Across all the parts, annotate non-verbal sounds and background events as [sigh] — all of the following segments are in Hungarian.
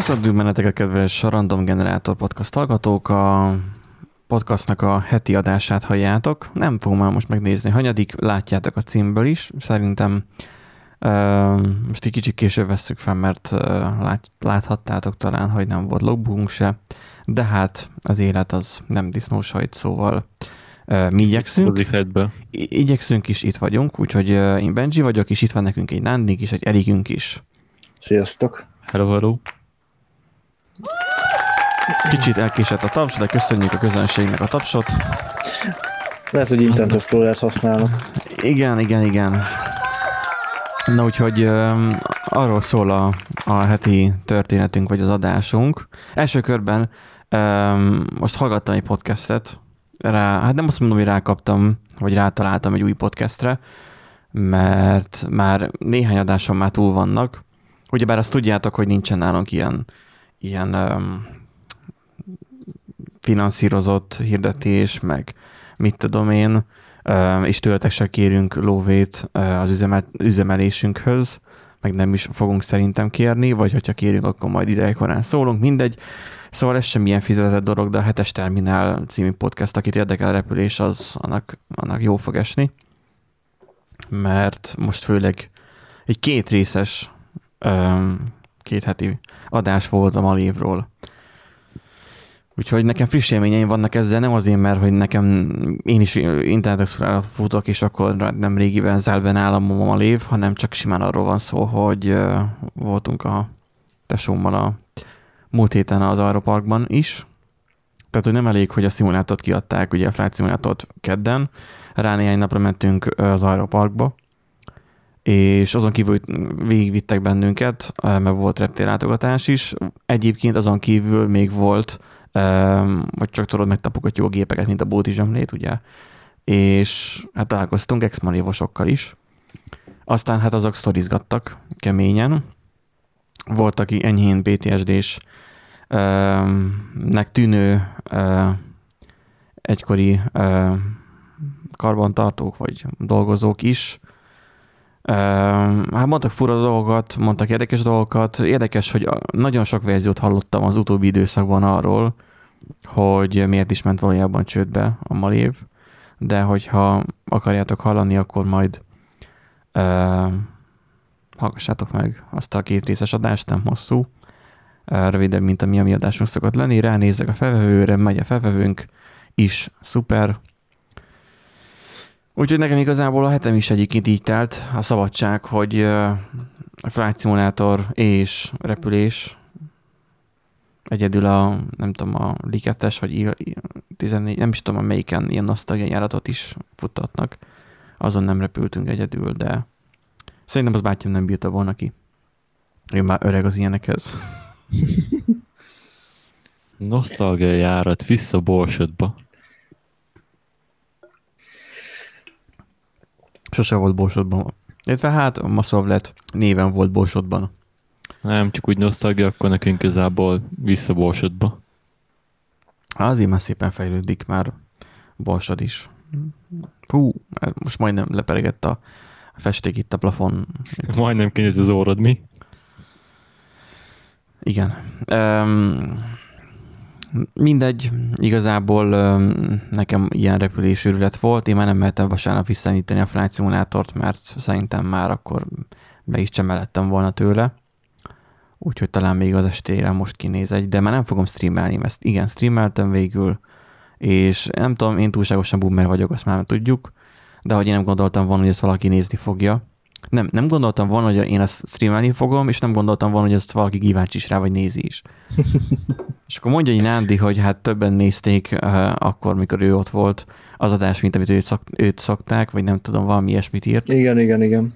Köszöntünk benneteket, kedves Random Generator podcast hallgatók. A podcastnak a heti adását halljátok. Nem fogom már most megnézni, hanyadik, látjátok a címből is. Szerintem uh, most egy kicsit később veszük fel, mert uh, lát, láthattátok talán, hogy nem volt logbookunk se, de hát az élet az nem disznósajt, szóval uh, mi igyekszünk. Igyekszünk is, itt vagyunk, úgyhogy uh, én Benji vagyok, és itt van nekünk egy Nándik is, egy Erikünk is. Sziasztok! Hello, hello! Kicsit elkésett a taps, de köszönjük a közönségnek a tapsot. Lehet, hogy Internet Explorer-t használnak. Igen, igen, igen. Na úgyhogy um, arról szól a, a heti történetünk, vagy az adásunk. Első körben um, most hallgattam egy podcastet, rá, hát nem azt mondom, hogy rákaptam, vagy rátaláltam egy új podcastre, mert már néhány adáson már túl vannak. Ugyebár azt tudjátok, hogy nincsen nálunk ilyen, ilyen um, finanszírozott hirdetés, meg mit tudom én, és tőletek se kérünk lóvét az üzemel, üzemelésünkhöz, meg nem is fogunk szerintem kérni, vagy hogyha kérünk, akkor majd idejekorán szólunk, mindegy. Szóval ez sem ilyen fizetett dolog, de a hetes terminál című podcast, akit érdekel a repülés, az annak, annak jó fog esni. Mert most főleg egy két részes, két heti adás volt a Malévról. Úgyhogy nekem friss élményeim vannak ezzel, nem azért, mert hogy nekem én is Internet explorer futok, és akkor nem régiben zárt be a lév, hanem csak simán arról van szó, hogy voltunk a tesómmal a múlt héten az Aeroparkban is. Tehát, hogy nem elég, hogy a szimulátort kiadták, ugye a flight szimulátort kedden, rá néhány napra mentünk az Aeroparkba, és azon kívül végigvittek bennünket, mert volt reptélátogatás is. Egyébként azon kívül még volt vagy csak tudod, megtapogatjuk a gépeket, mint a bóti zsemlét, ugye? És hát találkoztunk ex is. Aztán hát azok sztorizgattak keményen. Volt, aki enyhén BTSD-s nek tűnő egykori karbantartók vagy dolgozók is. Hát mondtak fura dolgokat, mondtak érdekes dolgokat. Érdekes, hogy nagyon sok verziót hallottam az utóbbi időszakban arról, hogy miért is ment valójában csődbe a Malév, de hogyha akarjátok hallani, akkor majd uh, hallgassátok meg azt a két részes adást, nem hosszú, uh, rövidebb, mint a mi a mi adásunk szokott lenni, ránézek a felvevőre, megy a felvevőnk is, szuper. Úgyhogy nekem igazából a hetem is egyébként így telt, a szabadság, hogy a flight simulator és repülés Egyedül a, nem tudom, a Liketes, vagy 14, nem is tudom, melyiken ilyen nosztalgia járatot is futtatnak. Azon nem repültünk egyedül, de szerintem az bátyám nem bírta volna ki. Ő már öreg az ilyenekhez. [laughs] Nosztalgia járat vissza Borsodba. Sose volt Borsodban. Illetve hát a Maszovlet néven volt Borsodban. Nem, csak úgy nosztalgia, akkor nekünk igazából vissza Borsodba. Azért már szépen fejlődik már Borsod is. Hú, most majdnem leperegett a festék itt a plafon. Majdnem kinéz az órod, mi? Igen. Um, mindegy, igazából nekem ilyen repülésőrület volt, én már nem mehetem vasárnap visszanyítani a Flight Simulátort, mert szerintem már akkor be is csemelettem volna tőle úgyhogy talán még az estére most kinéz egy, de már nem fogom streamelni, mert igen, streameltem végül, és nem tudom, én túlságosan boomer vagyok, azt már tudjuk, de hogy én nem gondoltam volna, hogy ezt valaki nézni fogja. Nem, nem gondoltam volna, hogy én ezt streamelni fogom, és nem gondoltam volna, hogy ezt valaki kíváncsi is rá, vagy nézi is. [laughs] és akkor mondja egy Nándi, hogy hát többen nézték uh, akkor, mikor ő ott volt az adás, mint amit őt, szok, őt szokták, vagy nem tudom, valami ilyesmit írt. Igen, igen, igen.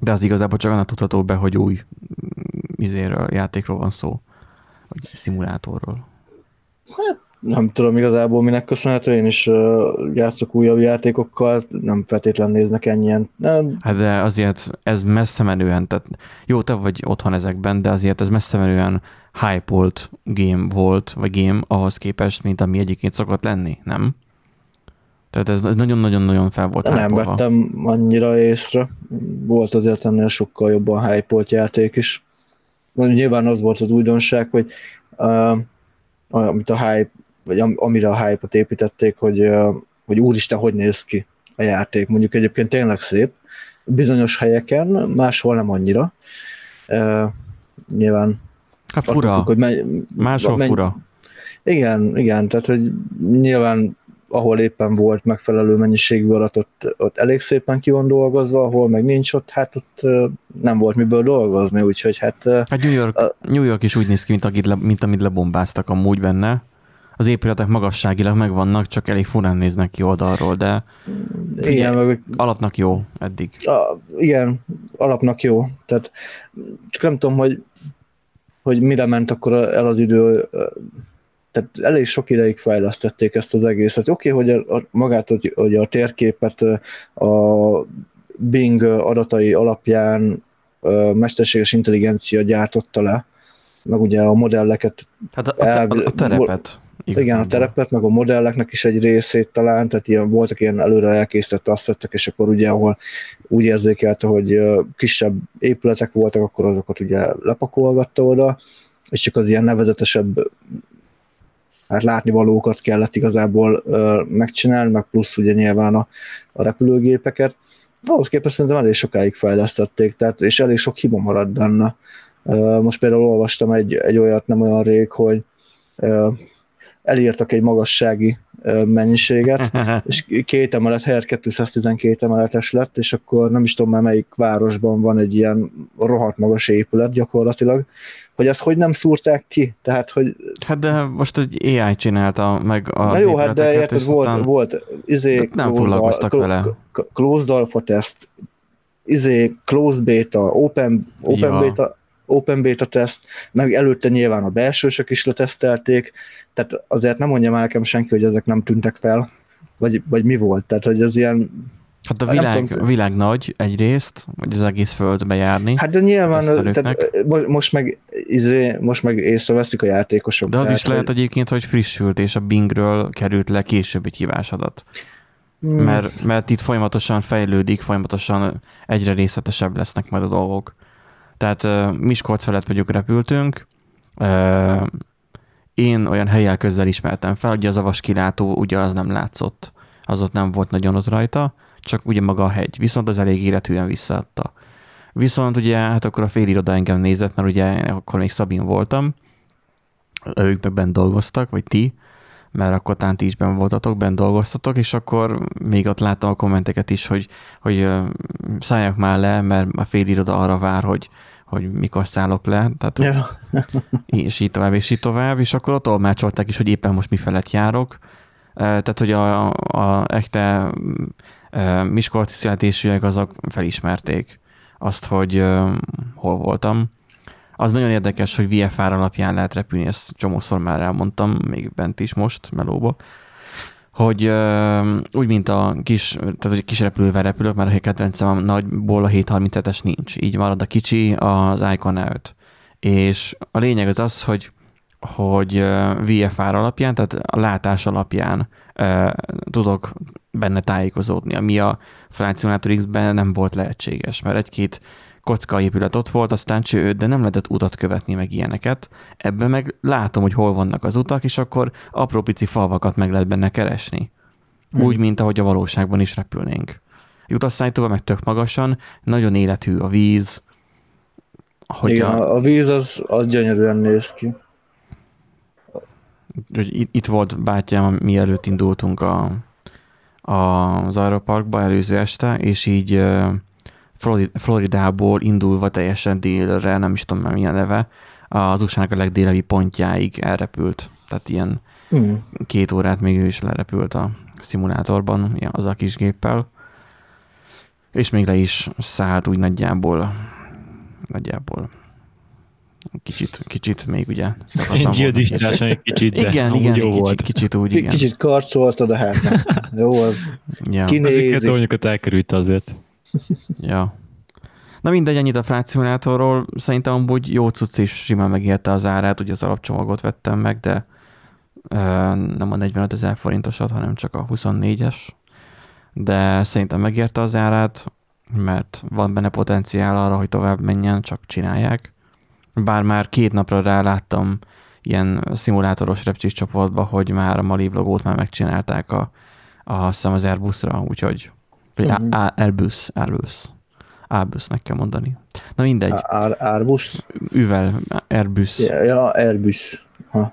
De az igazából csak annak tudható be, hogy új izéről, játékról van szó, vagy szimulátorról. Hát nem tudom igazából minek köszönhető, én is uh, játszok újabb játékokkal, nem feltétlenül néznek ennyien. Nem. Hát de azért ez messze menően, tehát jó, te vagy otthon ezekben, de azért ez messze menően hype game volt, vagy game ahhoz képest, mint ami egyébként szokott lenni, nem? Tehát ez, ez nagyon-nagyon-nagyon fel volt Nem vettem annyira észre. Volt azért ennél sokkal jobban hype játék is nyilván az volt az újdonság, hogy uh, amit a hype, vagy am, amire a hype-ot építették, hogy, hogy úristen, hogy néz ki a játék. Mondjuk egyébként tényleg szép, bizonyos helyeken, máshol nem annyira. Uh, nyilván Hát fura. Függ, hogy menj, Máshol menj, fura. Igen, igen, tehát hogy nyilván ahol éppen volt megfelelő mennyiségű adat, ott, ott elég szépen ki van dolgozva, ahol meg nincs ott, hát ott nem volt miből dolgozni, úgyhogy hát... Hát New York, a, New York is úgy néz ki, mint, le, mint amit lebombáztak amúgy benne. Az épületek magasságilag megvannak, csak elég furán néznek ki oldalról, de figyelj, igen, meg, alapnak jó eddig. A, igen, alapnak jó. Tehát csak nem tudom, hogy hogy mire ment akkor el az idő, tehát elég sok ideig fejlesztették ezt az egészet. Oké, okay, hogy a, a, magát, hogy, hogy a térképet a Bing adatai alapján mesterséges intelligencia gyártotta le, meg ugye a modelleket... Hát a, a, el, a, a terepet. Igazából. Igen, a terepet, meg a modelleknek is egy részét talán, tehát ilyen, voltak ilyen előre elkészített asszettek, és akkor ugye, ahol úgy érzékelte, hogy kisebb épületek voltak, akkor azokat ugye lepakolgatta oda, és csak az ilyen nevezetesebb hát látnivalókat kellett igazából uh, megcsinálni, meg plusz ugye nyilván a, a repülőgépeket. Ahhoz képest szerintem elég sokáig fejlesztették, tehát, és elég sok hiba maradt benne. Most például olvastam egy, egy olyat nem olyan rég, hogy elírtak egy magassági mennyiséget, [laughs] és két emelet helyett 212 emeletes lett, és akkor nem is tudom már melyik városban van egy ilyen rohadt magas épület gyakorlatilag, hogy ezt hogy nem szúrták ki? Tehát, hogy... Hát de most egy AI csinálta meg a Na jó, hát de érted, volt, aztán... volt izé, nem foglalkoztak vele. Closed alpha test, izé, closed beta, open, open ja. beta, open beta teszt, meg előtte nyilván a belsősök is letesztelték, tehát azért nem mondja már nekem senki, hogy ezek nem tűntek fel, vagy, vagy mi volt, tehát hogy az ilyen Hát a világ, tudom, világ nagy egyrészt, vagy az egész földbe járni. Hát de nyilván, tehát most meg, izé, most meg észreveszik a játékosok. De az tehát, is lehet hogy... egyébként, hogy frissült, és a Bingről került le később egy hívásadat. Hmm. Mert, mert itt folyamatosan fejlődik, folyamatosan egyre részletesebb lesznek majd a dolgok. Tehát uh, Miskolc felett mondjuk repültünk, uh, én olyan helyel közel ismertem fel, hogy az a vaskilátó ugye az nem látszott, az ott nem volt nagyon ott rajta, csak ugye maga a hegy, viszont az elég életűen visszaadta. Viszont ugye, hát akkor a fél iroda engem nézett, mert ugye akkor még Szabin voltam, ők meg bent dolgoztak, vagy ti, mert akkor talán ti is ben voltatok, bent dolgoztatok, és akkor még ott láttam a kommenteket is, hogy, hogy szállják már le, mert a fél iroda arra vár, hogy, hogy mikor szállok le, tehát ja. és így tovább, és így tovább, és akkor ott tolmácsolták is, hogy éppen most mi felett járok, tehát, hogy a, a echte Miskolci születésűek azok felismerték azt, hogy hol voltam. Az nagyon érdekes, hogy VFR alapján lehet repülni, ezt csomószor már elmondtam, még bent is most, melóba, hogy úgy, mint a kis, tehát hogy kis repülővel repülök, mert a kedvencem a nagyból a 737-es nincs. Így marad a kicsi, az Icon 5. És a lényeg az az, hogy hogy VFR alapján, tehát a látás alapján tudok benne tájékozódni, ami a Flight Simulator X-ben nem volt lehetséges, mert egy-két kocka épület ott volt, aztán cső, de nem lehetett utat követni meg ilyeneket. Ebben meg látom, hogy hol vannak az utak, és akkor apró pici falvakat meg lehet benne keresni. Hmm. Úgy, mint ahogy a valóságban is repülnénk. Jutasztálytóval meg tök magasan, nagyon életű a víz. Hogy Igen, a, a víz az, az gyönyörűen néz ki hogy itt volt bátyám, mielőtt indultunk a, a, az aeroparkba előző este, és így Floridából indulva teljesen délre, nem is tudom már milyen neve, az usa a legdélebbi pontjáig elrepült. Tehát ilyen mm. két órát még ő is lerepült a szimulátorban, az a kis géppel. És még le is szállt úgy nagyjából, nagyjából kicsit, kicsit még ugye szakadtam egy kicsit, de igen, igen, jó kicsit, volt. kicsit úgy, igen. Kicsit karcoltad a hát Jó, az [laughs] ja. kinézi. Ezeket dolgokat elkerült azért. [laughs] ja. Na mindegy, ennyit a Simulatorról. Szerintem amúgy jó cucc is simán megérte az árát, ugye az alapcsomagot vettem meg, de uh, nem a 45 ezer forintosat, hanem csak a 24-es. De szerintem megérte az árát, mert van benne potenciál arra, hogy tovább menjen, csak csinálják Bár már két napra rá láttam ilyen szimulátoros repcsis csoportba, hogy már a Mali logót már megcsinálták a, a azt hiszem az Airbusra, úgyhogy vagy Mhm. Airbus, Airbus. Airbusnek kell mondani. Na mindegy, Arbus? üvel, Airbus. Ja, ja, Airbus. Ha.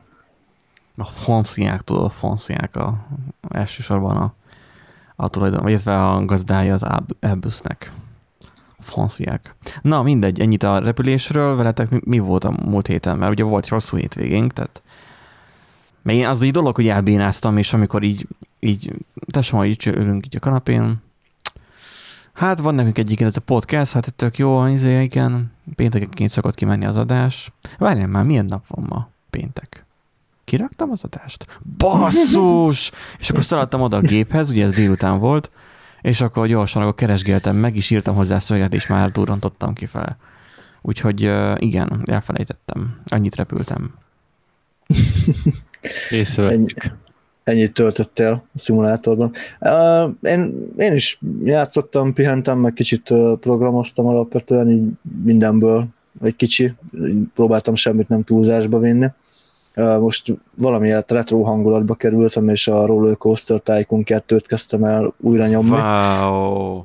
A franciák, tudod, a franciák a, elsősorban a, a tulajdon, illetve a gazdája az Airbusnek. A franciák. Na mindegy, ennyit a repülésről, veletek mi, mi volt a múlt héten, mert ugye volt hosszú hétvégénk, tehát mert én az egy dolog, hogy elbénáztam, és amikor így, így tesóm, így ülünk így a kanapén, hát van nekünk egyik ez a podcast, hát tök jó, izé, igen, péntekenként szokott kimenni az adás. Várjál már, milyen nap van ma? Péntek. Kiraktam az adást? Basszus! [laughs] És akkor szaladtam oda a géphez, ugye ez délután volt, és akkor gyorsan akkor keresgéltem, meg is írtam hozzá szöveget, és már durrantottam kifele. Úgyhogy igen, elfelejtettem. Annyit repültem. [laughs] Észrevettük. Ennyit töltöttél a szimulátorban. Uh, én, én is játszottam, pihentem, meg kicsit programoztam alapvetően, így mindenből egy kicsi, próbáltam semmit nem túlzásba vinni. Uh, most valamiért retro hangulatba kerültem, és a Roller Coaster Tycoon 2-t kezdtem el újra nyomni. Wow!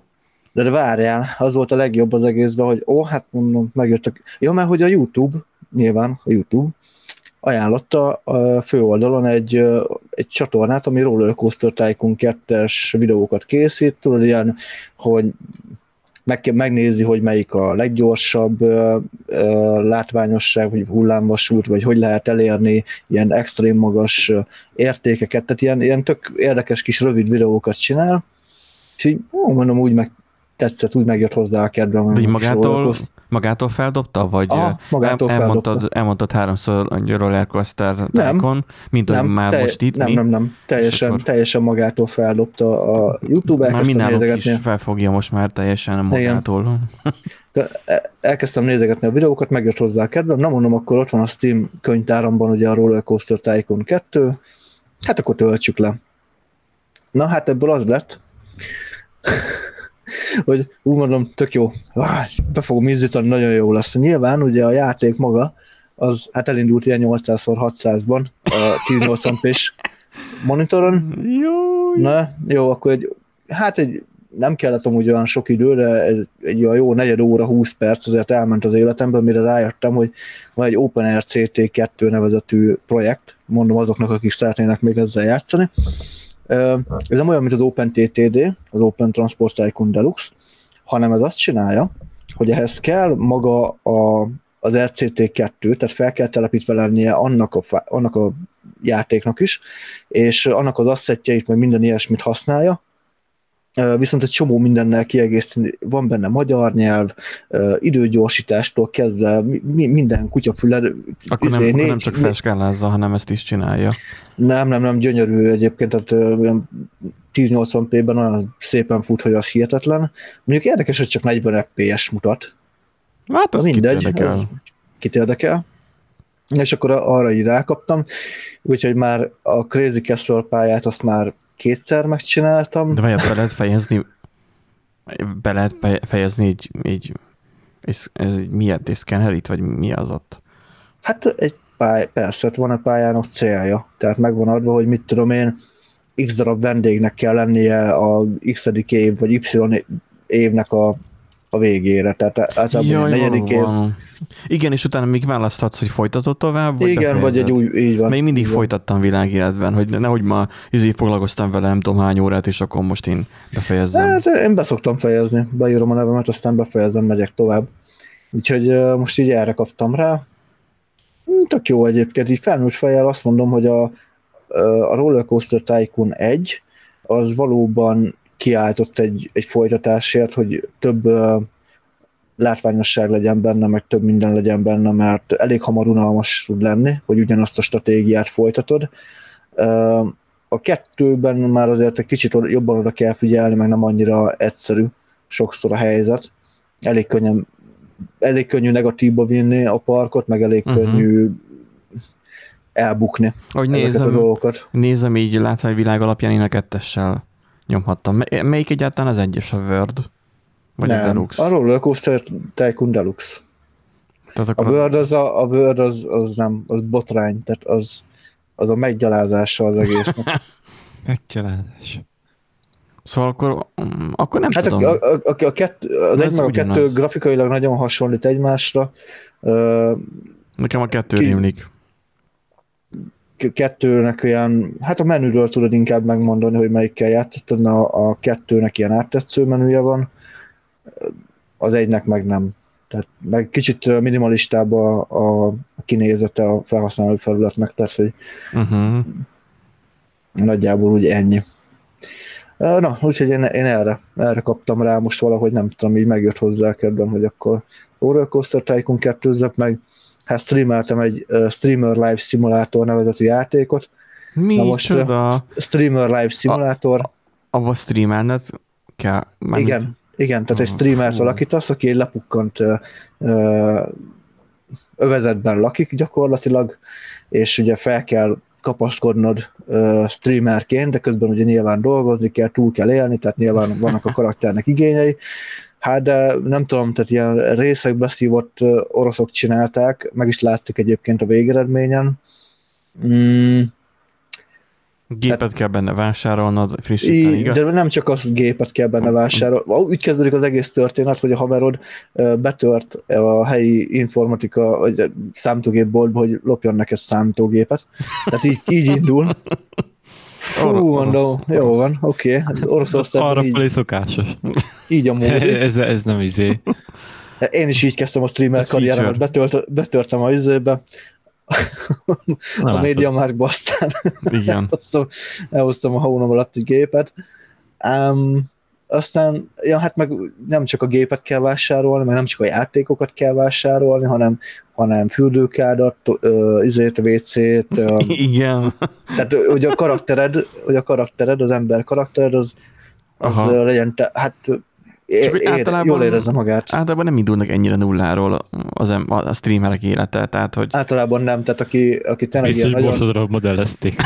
De, de várjál, az volt a legjobb az egészben, hogy ó, hát mondom, megjöttek. Jó, mert hogy a YouTube, nyilván a YouTube, ajánlotta a főoldalon egy, egy csatornát, ami Roller Coaster Tycoon 2-es videókat készít, tudod, ilyen, hogy meg, megnézi, hogy melyik a leggyorsabb ö, ö, látványosság, vagy hullámvasút, vagy hogy lehet elérni ilyen extrém magas értékeket, tehát ilyen, ilyen tök érdekes kis rövid videókat csinál, és így, ó, mondom, úgy meg tetszett, úgy megjött hozzá a kedvem. De így magától, rollercoaster. Magától feldobta, vagy Aha, magától el, elmondtad, feldobta. elmondtad háromszor a rollercoaster tájkon, mint Nem, ahogy már telj- most itt nem, mi? nem, nem, teljesen, akkor- teljesen magától feldobta a YouTube, Már mindennel is felfogja most már teljesen magától. elkezdtem nézegetni a videókat, megjött hozzá a kedvem, na mondom, akkor ott van a Steam könyvtáramban ugye a Roller Coaster Tycoon 2, hát akkor töltsük le. Na hát ebből az lett, hogy úgy mondom, tök jó, Ah, be fogom izzítani, nagyon jó lesz. Nyilván ugye a játék maga, az hát elindult ilyen 800x600-ban, a 1080p-s monitoron, Jó. Na, jó, akkor egy, hát egy, nem kellett amúgy olyan sok időre, egy, egy olyan jó negyed óra, 20 perc azért elment az életemben, mire rájöttem, hogy van egy OpenAir CT2 nevezetű projekt, mondom azoknak, akik szeretnének még ezzel játszani. Ez nem olyan, mint az OpenTTD, az Open Transport Tycoon Deluxe, hanem ez azt csinálja, hogy ehhez kell maga a, az RCT2, tehát fel kell telepítve lennie annak a, annak a játéknak is, és annak az asszetjeit, meg minden ilyesmit használja, viszont egy csomó mindennel kiegészíteni, van benne magyar nyelv, időgyorsítástól kezdve mi- mi- minden kutyafüle. Akkor nem, izé, akkor nem négy- csak felskálázza, hanem ezt is csinálja. nem, nem, nem, gyönyörű egyébként, tehát ö, olyan 1080p-ben olyan szépen fut, hogy az hihetetlen. Mondjuk érdekes, hogy csak 40 FPS mutat, Hát az mindegy, mindegy, érdekel. az kit érdekel. És akkor arra így rákaptam, úgyhogy már a Crazy Castle pályát azt már kétszer megcsináltam. De vajon be lehet fejezni, be lehet fe- fejezni így, így ez, ez így miért, és szkennelit, vagy mi az ott? Hát egy pály, persze, hát van a pályának célja, tehát megvan adva, hogy mit tudom én, x darab vendégnek kell lennie a x év, vagy y évnek a, a végére, tehát általában a negyedik év. valóban. Igen, és utána még választhatsz, hogy folytatod tovább, vagy Igen, vagy egy új, így van. Még mindig van. folytattam világéletben, hogy nehogy ma izé foglalkoztam vele nem tudom hány órát, és akkor most én befejezzem. Hát én beszoktam fejezni, beírom a nevemet, aztán befejezem, megyek tovább. Úgyhogy most így erre kaptam rá. Hm, Tök jó egyébként, így felnőtt fejjel azt mondom, hogy a, a Roller Coaster Tycoon 1 az valóban kiáltott egy, egy folytatásért, hogy több ö, látványosság legyen benne, meg több minden legyen benne, mert elég hamar unalmas tud lenni, hogy ugyanazt a stratégiát folytatod. Ö, a kettőben már azért egy kicsit jobban oda kell figyelni, meg nem annyira egyszerű sokszor a helyzet. Elég könnyen elég könnyű negatívba vinni a parkot, meg elég uh-huh. könnyű elbukni Ahogy ezeket a nézem, dolgokat. nézem így látványvilág alapján én a kettessel nyomhattam. Me- Melyik egyáltalán az egyes a Word? Vagy a Nem, Deluxe? a Roller Coaster Tycoon Deluxe. Tehát A Word az, a, a Word az, az nem, az botrány, tehát az, az a meggyalázása az egésznek. [laughs] Megcsaládás. Szóval akkor, akkor nem Hát a, tudom. a, a, a, a kettő, az egy meg a kettő grafikailag nagyon hasonlít egymásra. Nekem a kettő ki- rémlik. Kettőnek olyan, hát a menüről tudod inkább megmondani, hogy melyikkel játszottad, mert a, a kettőnek ilyen áttetsző menüje van, az egynek meg nem. Tehát meg kicsit minimalistább a, a, a kinézete a felhasználó felületnek, tehát hogy Uh-huh. nagyjából úgy ennyi. Na, úgyhogy én, én erre, erre kaptam rá most valahogy, nem tudom, így megjött hozzá kedvem, hogy akkor Rollercoaster Tycoon 2 meg hát streameltem egy Streamer Live Simulator nevezetű játékot, Mi Na most, csoda? Streamer Live Simulator, Abba streamelned kell? Mármint- igen, igen, tehát egy Ah, streamert fú. alakítasz, aki egy lepukkant ö, övezetben lakik gyakorlatilag, és ugye fel kell kapaszkodnod ö, streamerként, de közben ugye nyilván dolgozni kell, túl kell élni, tehát nyilván vannak a karakternek igényei. Hát de nem tudom, tehát ilyen részekbe szívott oroszok csinálták, meg is látszik egyébként a végeredményen. Mm, Gépet kell benne vásárolnod, frissíteni, igaz? de nem csak az gépet kell benne vásárolni. Úgy kezdődik az egész történet, hogy a haverod betört a helyi informatika, vagy számítógépboltba, hogy lopjon neked számítógépet. Tehát így, így indul. [laughs] Fú, mondom, orosz- jó van, oké. Okay. Oroszországban Arra felé szokásos. így a módi. [laughs] ez, ez nem izé. Én is így kezdtem a streamer karrieremet, betölt, betörtem a izébe, Na, a látod. média márkba, aztán Igen. [laughs] elhoztam, elhoztam a hónom alatt egy gépet. Um, aztán, ja, hát meg nem csak a gépet kell vásárolni, meg nem csak a játékokat kell vásárolni, hanem, hanem fürdőkádat, ö, izét, WC-t, [laughs] Igen. tehát hogy a karaktered, hogy a karaktered, az ember karaktered, az, az Aha. legyen, te, hát Csak ér, általában- jól érezze magát. Általában nem indulnak ennyire nulláról az em- a streamerek élete, tehát hogy Általában nem, tehát aki, aki tényleg Biztos, ilyen hogy nagyon, modellezték. [laughs]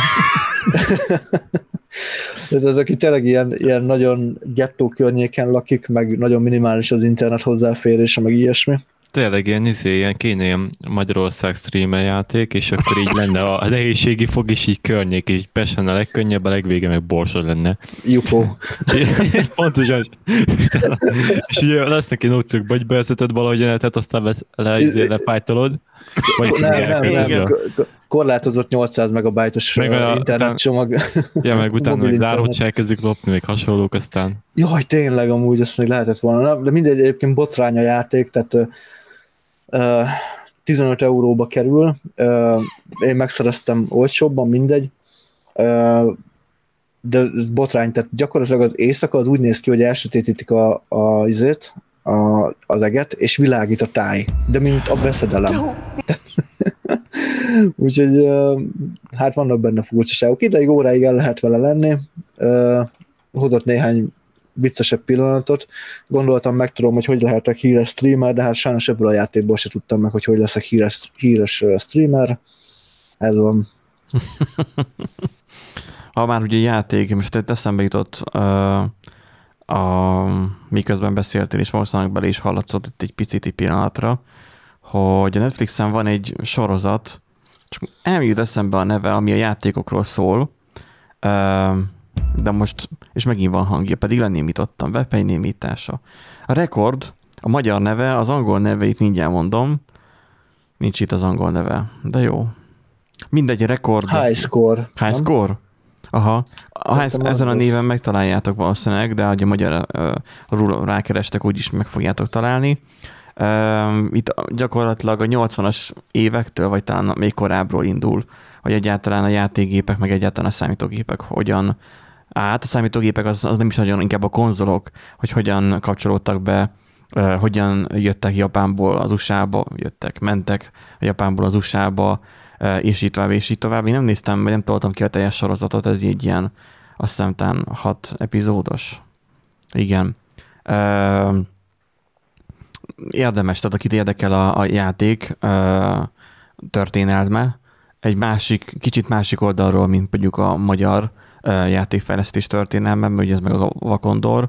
Tehát aki tényleg ilyen, ilyen nagyon gettó környéken lakik, meg nagyon minimális az internet hozzáférése, meg ilyesmi. Tényleg ilyen, izé, ilyen kéne ilyen Magyarország streamer játék, és akkor így lenne a nehézségi fog, és így környék, és Pesten a legkönnyebb, a legvége meg borsod lenne. Jupó. [laughs] Pontosan. és ugye lesznek ilyen opciók, vagy bevezeted valahogy jelenetet, aztán vesz, le, izé, lepájtolod, vagy Nem, nem, nem, k- korlátozott 800 megabájtos Meg a- internetcsomag. Ja, meg [laughs] utána meg internet. se elkezdjük lopni, még hasonlók, aztán Jaj, tényleg amúgy azt még lehetett volna. Na, De mindegy, egyébként botrány a játék, tehát 15 euróba kerül. Én megszereztem olcsóbban, mindegy. De ez botrány, tehát gyakorlatilag az éjszaka az úgy néz ki, hogy elsötétítik a, a izét, a, az eget, és világít a táj. De mint a veszedelem. [laughs] Úgyhogy hát vannak benne furcsaságok. Ideig óráig el lehet vele lenni. Hozott néhány viccesebb pillanatot. Gondoltam, megtudom, hogy hogy lehetek híres streamer, de hát sajnos ebből a játékból se tudtam meg, hogy hogy leszek híres, híres streamer. Ez van. [laughs] ha már ugye játék, most itt eszembe jutott uh, a, miközben beszéltél, és valószínűleg bele is hallatszott itt egy picit pillanatra, hogy a Netflixen van egy sorozat, csak jut eszembe a neve, ami a játékokról szól, uh, de most, és megint van hangja, pedig lenémítottam, webpej némítása. A Rekord, a magyar neve, az angol neveit mindjárt mondom, nincs itt az angol neve, de jó. Mindegy, rekord. High score. High nem? score? Aha. A high, ezen a néven megtaláljátok valószínűleg, de ugye magyar uh, rákerestek, úgyis meg fogjátok találni. Um, itt gyakorlatilag a 80-as évektől, vagy talán még korábbról indul, hogy egyáltalán a játékgépek, meg egyáltalán a számítógépek hogyan, hát a számítógépek az, az nem is nagyon, inkább a konzolok, hogy hogyan kapcsolódtak be, hogyan jöttek Japánból az USA-ba, jöttek, mentek Japánból az USA-ba, és így tovább, és így tovább. Én nem néztem, vagy nem toltam ki a teljes sorozatot, ez így ilyen, azt hiszem, talán hat epizódos. Igen. Érdemes, tehát akit érdekel a, a játék történelme, egy másik, kicsit másik oldalról, mint mondjuk a magyar játékfejlesztés történelme, mert ugye ez meg a Vakondor,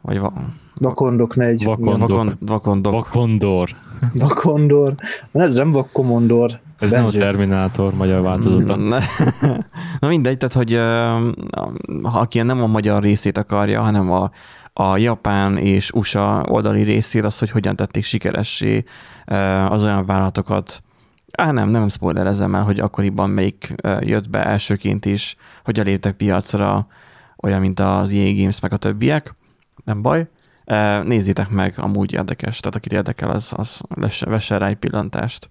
Vagy va, Vakondok 4. Vakondok. vakon, vakondok. Vakondor. Vakondor. Ez nem Vakkomondor. Ez nem a Terminátor magyar változata. Na, [laughs] na mindegy, tehát hogy ha aki nem a magyar részét akarja, hanem a, a japán és USA oldali részét, az, hogy hogyan tették sikeressé az olyan vállalatokat, Á, nem, nem spoilerezem el, hogy akkoriban melyik jött be elsőként is, hogy elértek piacra, olyan, mint az EA Games, meg a többiek. Nem baj. Nézzétek meg, amúgy érdekes. Tehát akit érdekel, az, az vesse rá egy pillantást.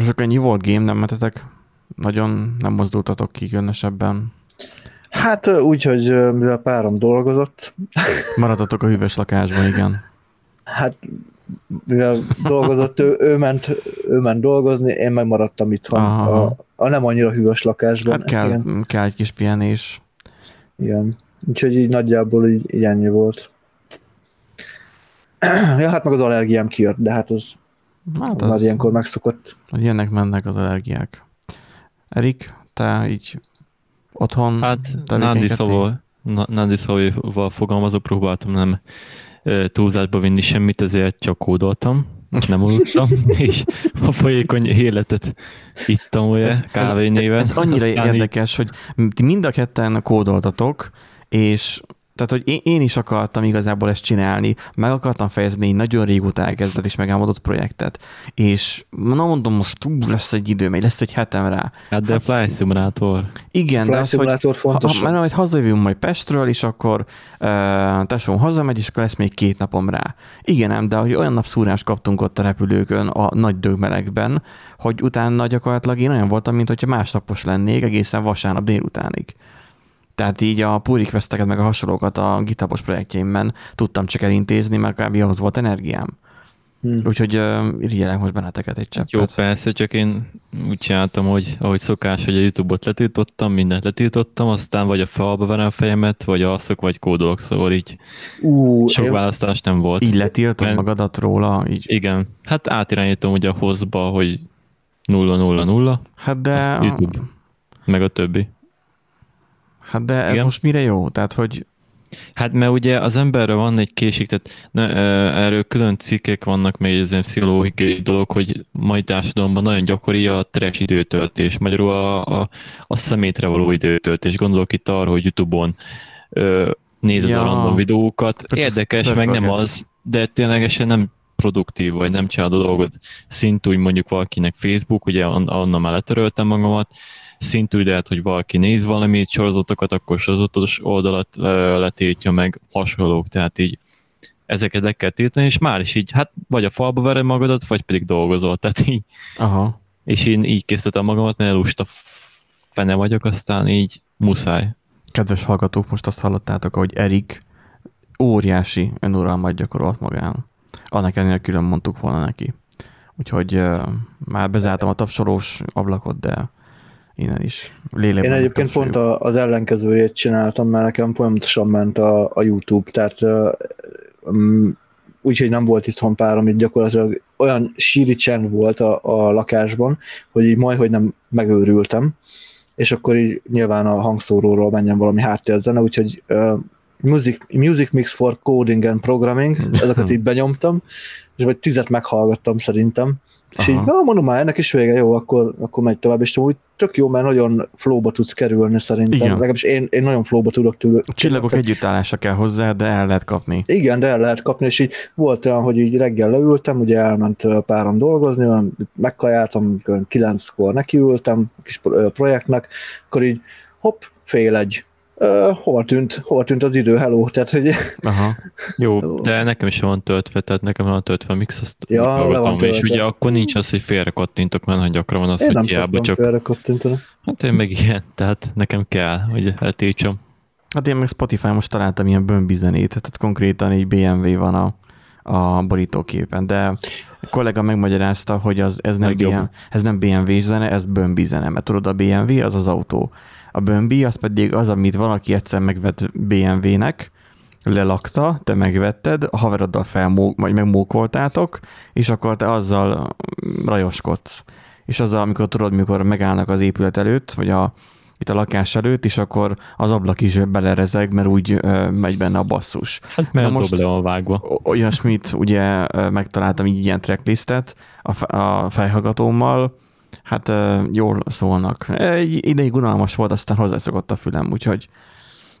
És akkor ennyi volt game, nem metetek? Nagyon nem mozdultatok ki különösebben. Hát úgy, hogy mivel párom dolgozott, Maradtatok a hűvös lakásban, igen. hát mivel dolgozott, ő, ő, ment, ő ment dolgozni, én meg maradtam itthon Aha. a, a nem annyira hűvös lakásban. Hát kell, Igen, kell egy kis pihenés. igen. Úgyhogy így nagyjából így, így ennyi volt. [clears throat] Ja, hát meg az allergiám kijött, de hát az, Hát az már az, ilyenkor megszokott. az jönnek mennek az allergiák. Erik, te így otthon Hát Nandi szóval, Na- Nandi szóval fogalmazok, próbáltam nem túlzásba vinni semmit, ezért csak kódoltam, nem aludtam, [laughs] és a folyékony életet ittam ugye, kávé néven. Ez annyira Aztán így- érdekes, hogy ti mind a ketten kódoltatok, és tehát, hogy én, én is akartam igazából ezt csinálni, meg akartam fejezni egy nagyon régóta elkezdett és megálmodott projektet, és na mondom, most ú, lesz egy idő, még lesz egy hetem rá. Hát de Hát- Fly Simulator. Igen, de Flight az, hogy Simulator fontos. ha, mert majd hazajövünk majd Pestről, és akkor uh, tesóm hazamegy, és akkor lesz még két napom rá. Igen, ám, de hogy olyan napszúrást kaptunk ott a repülőkön a nagy dögmelegben, hogy utána gyakorlatilag én olyan voltam, mint hogyha másnapos lennék egészen vasárnap délutánig. Tehát így a pull requesteket, meg a hasonlókat a GitHubos projektjeimben tudtam csak elintézni, mert kb. ahhoz volt energiám. Hm. Úgyhogy uh, irigyelek most benneteket egy cseppet. Jó, persze, csak én úgy csináltam, hogy ahogy szokás, hogy a Youtube-ot letiltottam, mindent letiltottam, aztán vagy a falba verem a fejemet, vagy alszok, vagy kódolok, szóval így Ú, sok én- választás nem volt. Így letiltod Mert- magadat róla, így. Igen, hát átirányítom ugye a hozba, hogy 000, Hát de... Azt YouTube. meg a többi. Hát de ez Igen. most mire jó? Tehát, hogy Hát mert ugye az emberre van egy készség, tehát ne, erről külön cikkek vannak, még ez egy pszichológiai dolog, hogy mai társadalomban nagyon gyakori a trash időtöltés, magyarul a, a, a szemétre való időtöltés. Gondolok itt arra, hogy Youtube-on ö, nézed Ja. a random videókat, Csak érdekes, meg nem az, de ténylegesen nem produktív, vagy nem csinálod a dolgot. Szintúgy mondjuk valakinek Facebook, ugye on- onnan már letöröltem magamat, szintúgy lehet, hogy valaki néz valamit, sorozatokat, akkor sorozatos oldalat ö, letiltja meg, hasonlók, tehát így ezeket le kell tiltani, és már is így, hát vagy a falba vered magadat, vagy pedig dolgozol, tehát így, aha, és én így készítettem magamat, mert lusta fene vagyok, aztán így muszáj. kedves hallgatók, most azt hallottátok, hogy Erik óriási önuralmat gyakorolt magán. Annak ellenére külön mondtuk volna neki. Úgyhogy uh, már bezártam a tapsolós ablakot, de innen is lélekben. Én egyébként pont a, az ellenkezőjét csináltam, mert nekem folyamatosan ment a, a YouTube, tehát um, úgyhogy nem volt itthon párom, így gyakorlatilag olyan síri csend volt a, a lakásban, hogy így majd, hogy nem megőrültem, és akkor így nyilván a hangszóróról menjen valami háttérzene, úgyhogy music, music Mix for Coding and Programming, ezeket így benyomtam, és vagy tizet meghallgattam szerintem, és Aha. így, na mondom már, ennek is vége, jó, akkor, akkor megy tovább, és úgy tök jó, mert nagyon flowba tudsz kerülni szerintem. Igen. Legalábbis én, én nagyon flowba tudok tőle. A csillagok együttállása kell hozzá, de el lehet kapni. Igen, de el lehet kapni, és így volt olyan, hogy így reggel leültem, ugye elment párom dolgozni, olyan megkajáltam, kilenckor nekiültem a kis projektnek, akkor így hopp, fél egy. Uh, hol, tűnt, hol tűnt az idő, hello, tehát hogy Aha. Jó, Jó. de nekem is van töltve, tehát nekem van töltve a mix, azt Ja, le van és töltve. ugye akkor nincs az, hogy félre kattintok, mert nagyon gyakran van az, én nem hogy hiába szoktam csak, félre kattintani. hát én meg igen, tehát nekem kell, hogy eltiltsam. Hát én meg Spotify most találtam ilyen bömbi zenét, tehát konkrétan egy BMW van a, a borítóképen, de a kollega megmagyarázta, hogy az, ez, nem. BM, ez nem BMW zene, ez bömbi zene, mert tudod, a BMW az az autó. A bömbi az pedig az, amit valaki egyszer megvett BMW-nek, lelakta, te megvetted, a haveroddal felmók, vagy megmókoltátok, és akkor te azzal rajoskodsz. És azzal, amikor tudod, mikor megállnak az épület előtt, vagy a itt a lakás előtt, és akkor az ablak is belerezeg, mert úgy ö, megy benne a basszus. Hát mert most- le van vágva. Olyasmit ugye megtaláltam így ilyen tracklistet a, a fejhallgatómmal, hát jól szólnak. Egy ideig unalmas volt, aztán hozzászokott a fülem, úgyhogy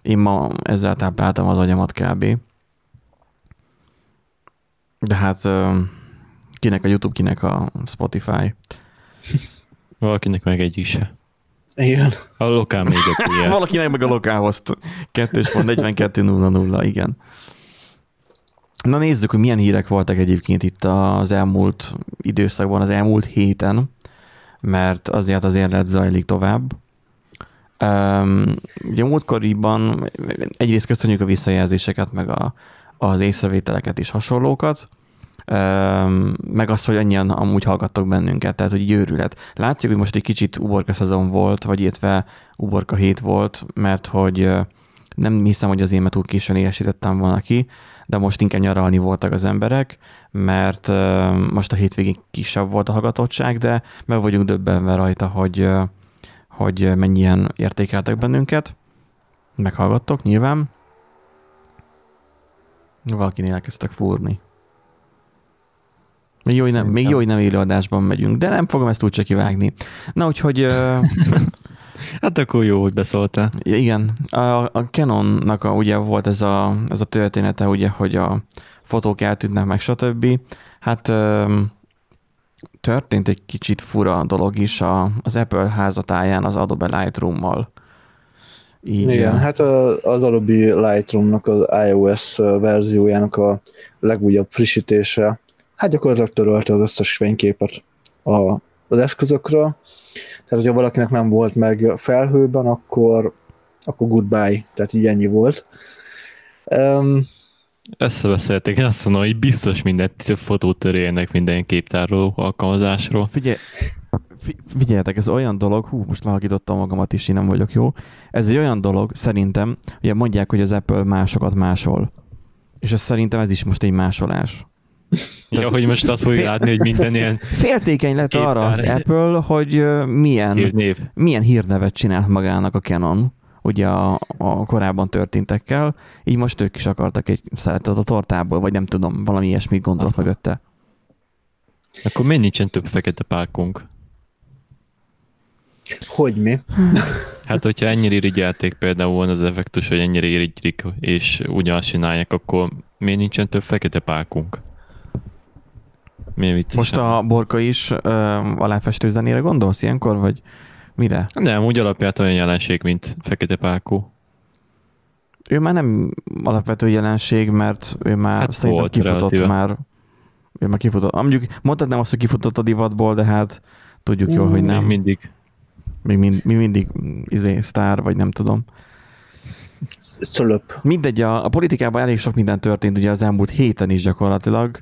én ma ezzel tápláltam az agyamat kb. De hát kinek a YouTube, kinek a Spotify. [laughs] Valakinek meg egy is. Igen. A lokál még egy ilyen. [laughs] Valakinek meg a lokához 2.42.00, igen. Na nézzük, hogy milyen hírek voltak egyébként itt az elmúlt időszakban, az elmúlt héten, mert azért azért lett zajlik tovább. Um, ugye múltkoriban egyrészt köszönjük a visszajelzéseket, meg a, az észrevételeket és hasonlókat, meg azt, hogy annyian amúgy hallgattok bennünket, tehát hogy őrület. Látszik, hogy most egy kicsit uborka szezon volt, vagy illetve uborka hét volt, mert hogy nem hiszem, hogy az én túl későn élesítettem volna ki, de most inkább nyaralni voltak az emberek, mert most a hétvégén kisebb volt a hallgatottság, de meg vagyunk döbbenve rajta, hogy, hogy mennyien értékeltek bennünket, meghallgattok nyilván. Valakinél elkezdtek fúrni. Még jó, hogy nem, még jó, hogy nem élőadásban megyünk, de nem fogom ezt úgyse kivágni. Na, úgyhogy [laughs] Hát akkor jó, hogy beszóltál. Igen, a, a Canonnak a, ugye volt ez a, ez a története, ugye, hogy a fotók eltűnnek meg, stb. Hát történt egy kicsit fura dolog is a, az Apple házatáján az Adobe Lightroom-mal. Így, Igen, hát az Adobe Lightroom-nak az iOS verziójának a legújabb frissítése, hát gyakorlatilag törölte az összes fényképet a, az eszközökről. Tehát, hogyha valakinek nem volt meg felhőben, akkor, akkor goodbye, tehát így ennyi volt. Um, Összebeszélték, én azt mondom, hogy biztos mindent több fotót törélnek minden képtároló alkalmazásról. Figyelj, fi- figyeljetek, ez olyan dolog, hú, most lehalkítottam magamat is, én nem vagyok jó. Ez egy olyan dolog, szerintem, ugye mondják, hogy az Apple másokat másol. És ez szerintem ez is most egy másolás. Ja, hogy most azt fogjuk Fél- látni, hogy minden ilyen [laughs] Féltékeny lett arra az Apple, hogy milyen, hírnév. milyen hírnevet csinált magának a Canon, ugye a, a korábban történtekkel, így most ők is akartak egy szeretet a tortából, vagy nem tudom, valami ilyesmit gondolok Aha. mögötte. Akkor miért nincsen több fekete pálkunk? hogy mi? [laughs] Hát, hogyha ennyire irigyelték például volna az effektus, hogy ennyire irigylik, és ugyanazt csinálják, akkor miért nincsen több fekete pálkunk? Miért vicces? Most a Borka is ö, aláfestő zenére gondolsz ilyenkor, vagy mire? Nem, úgy alapját olyan jelenség, mint fekete pálkó. Ő már nem alapvető jelenség, mert ő már hát szerintem kifutott relatíve. már. Ő már kifutott. Mondjuk mondtad nem azt, hogy kifutott a divatból, de hát tudjuk jól, hogy nem. Még mindig. Még mind, mi mindig izé, sztár, vagy nem tudom. Cölöp. Mindegy, a, a politikában elég sok minden történt ugye az elmúlt héten is gyakorlatilag.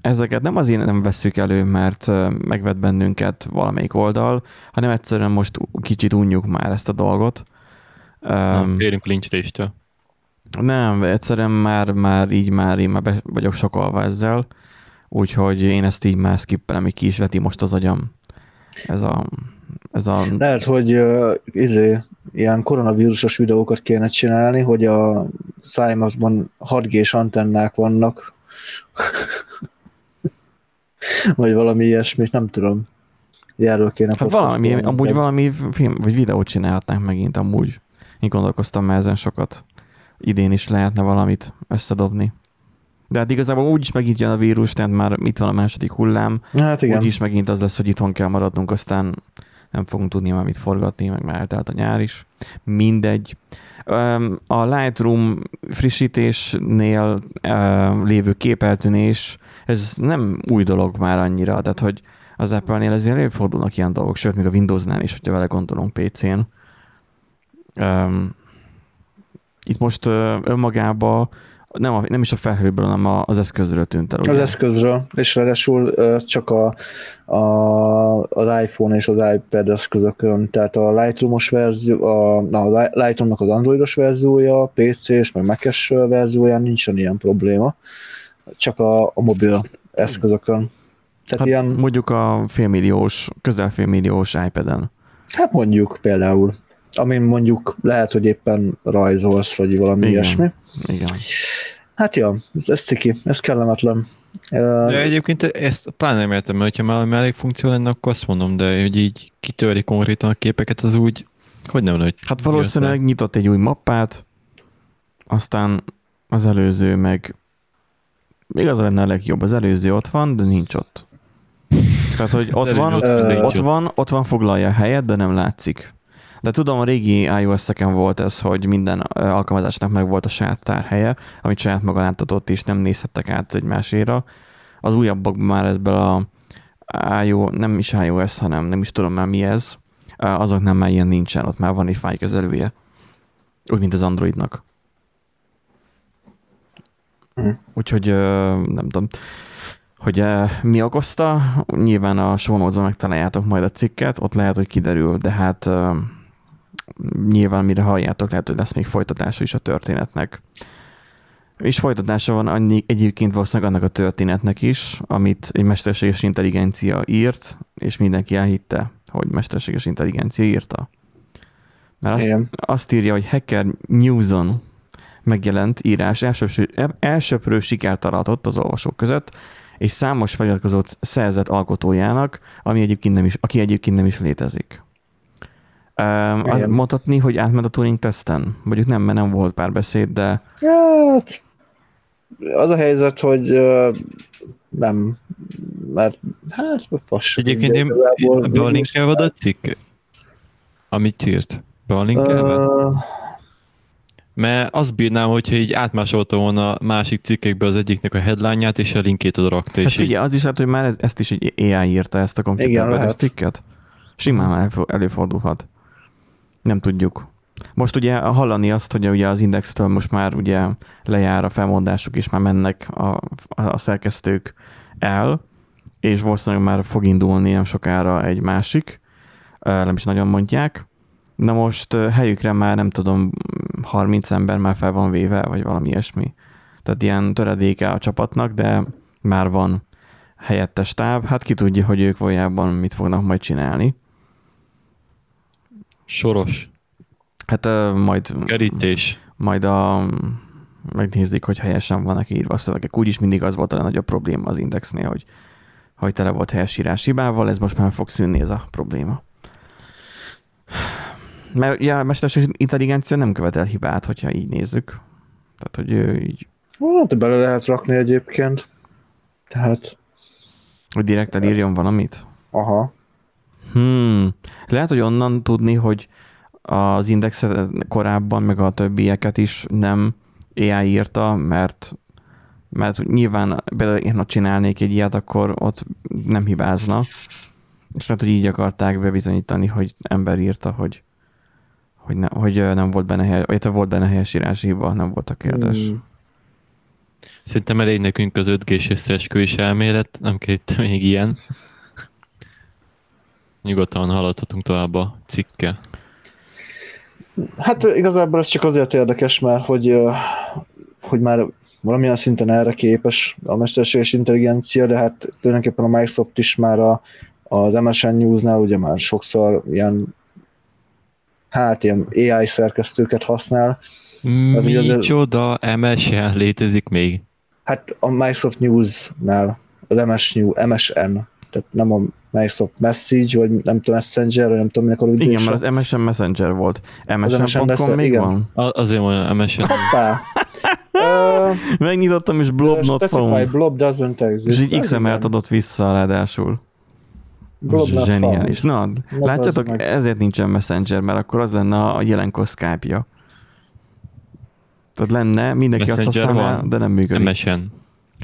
Ezeket nem azért nem vesszük elő, mert megvet bennünket valamelyik oldal, hanem egyszerűen most kicsit unjuk már ezt a dolgot. Öm, Férünk lincseléstől. Nem, egyszerűen már, már így már én már be vagyok sokalva ezzel, úgyhogy én ezt így már skippelem, hogy ki is veti most az agyam. Ez a, ez a Lehet, hogy uh, izé, ilyen koronavírusos videókat kéne csinálni, hogy a szájmazban 6G-s antennák vannak, [laughs] vagy valami ilyesmit, nem tudom. Erről kéne hát valami, podcastolni. amúgy valami film vagy videót csinálhatnánk megint amúgy. Én gondolkoztam már ezen sokat. Idén is lehetne valamit összedobni. De hát igazából úgyis megint jön a vírus, tehát már itt van a második hullám, Hát igen. úgyis megint az lesz, hogy itthon kell maradnunk, aztán nem fogunk tudni már mit forgatni, meg már eltelt a nyár is. Mindegy. A Lightroom frissítésnél lévő képeltűnés, ez nem új dolog már annyira, tehát hogy az Apple-nél azért előfordulnak ilyen dolgok, sőt, még a Windows-nál is, hogyha vele gondolunk PC-n. Itt most ö, önmagában nem, a, nem is a felhőből, hanem az eszközről tűnt el. Az ugye? eszközről, és ráadásul csak a, a, az iPhone és az iPad eszközökön, tehát a Lightroom-os verzió, a, na, a Li- Lightroom-nak az Androidos verziója, PC-s, meg Mac-es verzióján nincsen ilyen probléma, csak a, a mobil eszközökön. Tehát Hát ilyen, Mondjuk a félmilliós, közel félmilliós iPad-en. Hát mondjuk például, amin mondjuk lehet, hogy éppen rajzolsz, vagy valami Igen. ilyesmi. Igen. Hát ja, ez, ez ciki, ez kellemetlen. De egyébként ezt pláne nem értem, mert ha már mellékfunkció lenne, akkor azt mondom, de hogy így kitörni konkrétan a képeket, az úgy, hogy nem hogy Hát valószínűleg nyitott egy új mappát, aztán az előző meg még az lenne a legjobb, az előző ott van, de nincs ott. Tehát, hogy [laughs] ott van, ott ott. van, ott van foglalja a helyet, de nem látszik. De tudom, a régi iOS-eken volt ez, hogy minden alkalmazásnak meg volt a saját tárhelye, amit saját maga láttatott, és nem nézhettek át egymáséra. Az újabbakban már ebből a iOS, nem is iOS, hanem nem is tudom már mi ez, azoknál már ilyen nincsen, ott már van egy fájkezelője. Úgy, mint az Androidnak. Hm. Úgyhogy nem tudom, hogy mi okozta. Nyilván a show megtaláljátok majd a cikket, ott lehet, hogy kiderül, de hát nyilván mire halljátok, lehet, hogy lesz még folytatása is a történetnek. És folytatása van annyi, egyébként valószínűleg annak a történetnek is, amit egy mesterséges intelligencia írt, és mindenki elhitte, hogy mesterséges intelligencia írta. Mert azt, Igen. azt írja, hogy Hacker Newson megjelent írás elsöprő, elsöprő sikert aratott az olvasók között, és számos feliratkozót szerzett alkotójának, ami egyébként nem is, aki egyébként nem is létezik. Um, azt Igen. mondhatni, hogy átment a Turing teszten? Mondjuk nem, mert nem volt párbeszéd, de Hát, az a helyzet, hogy ö, nem, mert hát fasz. Egyébként én ebből a cikk, amit írt. Be a linkelve? Ö, Mert azt bírnám, hogyha így átmásolta volna másik cikkekbe az egyiknek a headline-ját, és a linkét oda rakta, hát figyelj, az is lehet, hogy már ez- ezt is egy AI írta ezt a komputerbe lehet. cikket. Simán előfordulhat. Nem tudjuk. Most ugye hallani azt, hogy ugye az Indextől most már ugye lejár a felmondásuk, és már mennek a, a szerkesztők el, és valószínűleg már fog indulni nem sokára egy másik, nem is nagyon mondják. Na most helyükre már nem tudom, 30 ember már fel van véve, vagy valami ilyesmi. Tehát ilyen töredéke a csapatnak, de már van helyettes táv. Hát ki tudja, hogy ők valójában mit fognak majd csinálni. Soros, Hát ö, majd kerítés. majd a, megnézik, hogy helyesen vannak írva a szövegek. Úgyis mindig az volt a legnagyobb probléma az Indexnél, hogy, hogy tele volt helyesírás hibával, ez most már fog szűnni ez a probléma. Mert ja, a mesterséges intelligencia nem követel hibát, hogyha így nézzük. Tehát, hogy ő így, Hát bele lehet rakni egyébként. Tehát, hogy direkt elírjon valamit. aha. Hmm. Lehet, hogy onnan tudni, hogy az indexet korábban, meg a többieket is nem AI írta, mert mert nyilván például én ha csinálnék egy ilyet, akkor ott nem hibázna. És lehet, hogy így akarták bebizonyítani, hogy ember írta, hogy, hogy, ne, hogy nem volt benne, hely, illetve volt benne helyesírási hiba, nem volt a kérdés. Hmm. Szerintem elég nekünk az 5G-s összeesküvés elmélet, nem kell itt még ilyen. Nyugodtan haladhatunk tovább a cikkel. Hát igazából ez csak azért érdekes, mert hogy, hogy már valamilyen szinten erre képes a mesterséges intelligencia, de hát tulajdonképpen a Microsoft is már a, az MSN News-nál ugye már sokszor ilyen hát ilyen AI szerkesztőket használ. Micsoda MSN létezik még? Hát a Microsoft News-nál, az MS New, MSN, tehát nem a Microsoft Message, vagy nem tudom, Messenger, vagy nem tudom, minek a Igen, rövidítése. mert az MSN Messenger volt. MSN MSN.com lesz- még igen. van? A- Azért mondja MSN. Hoppá! Megnyitottam, és blob not specify found. blob doesn't exist. És így XML-t igen. adott vissza ráadásul. Blob not Zseniális. found. Na, Na, látjátok, meg. ezért nincsen Messenger, mert akkor az lenne a jelenkor Skype-ja. Tehát lenne, mindenki azt Messenger használná, van? de nem működik. MSN.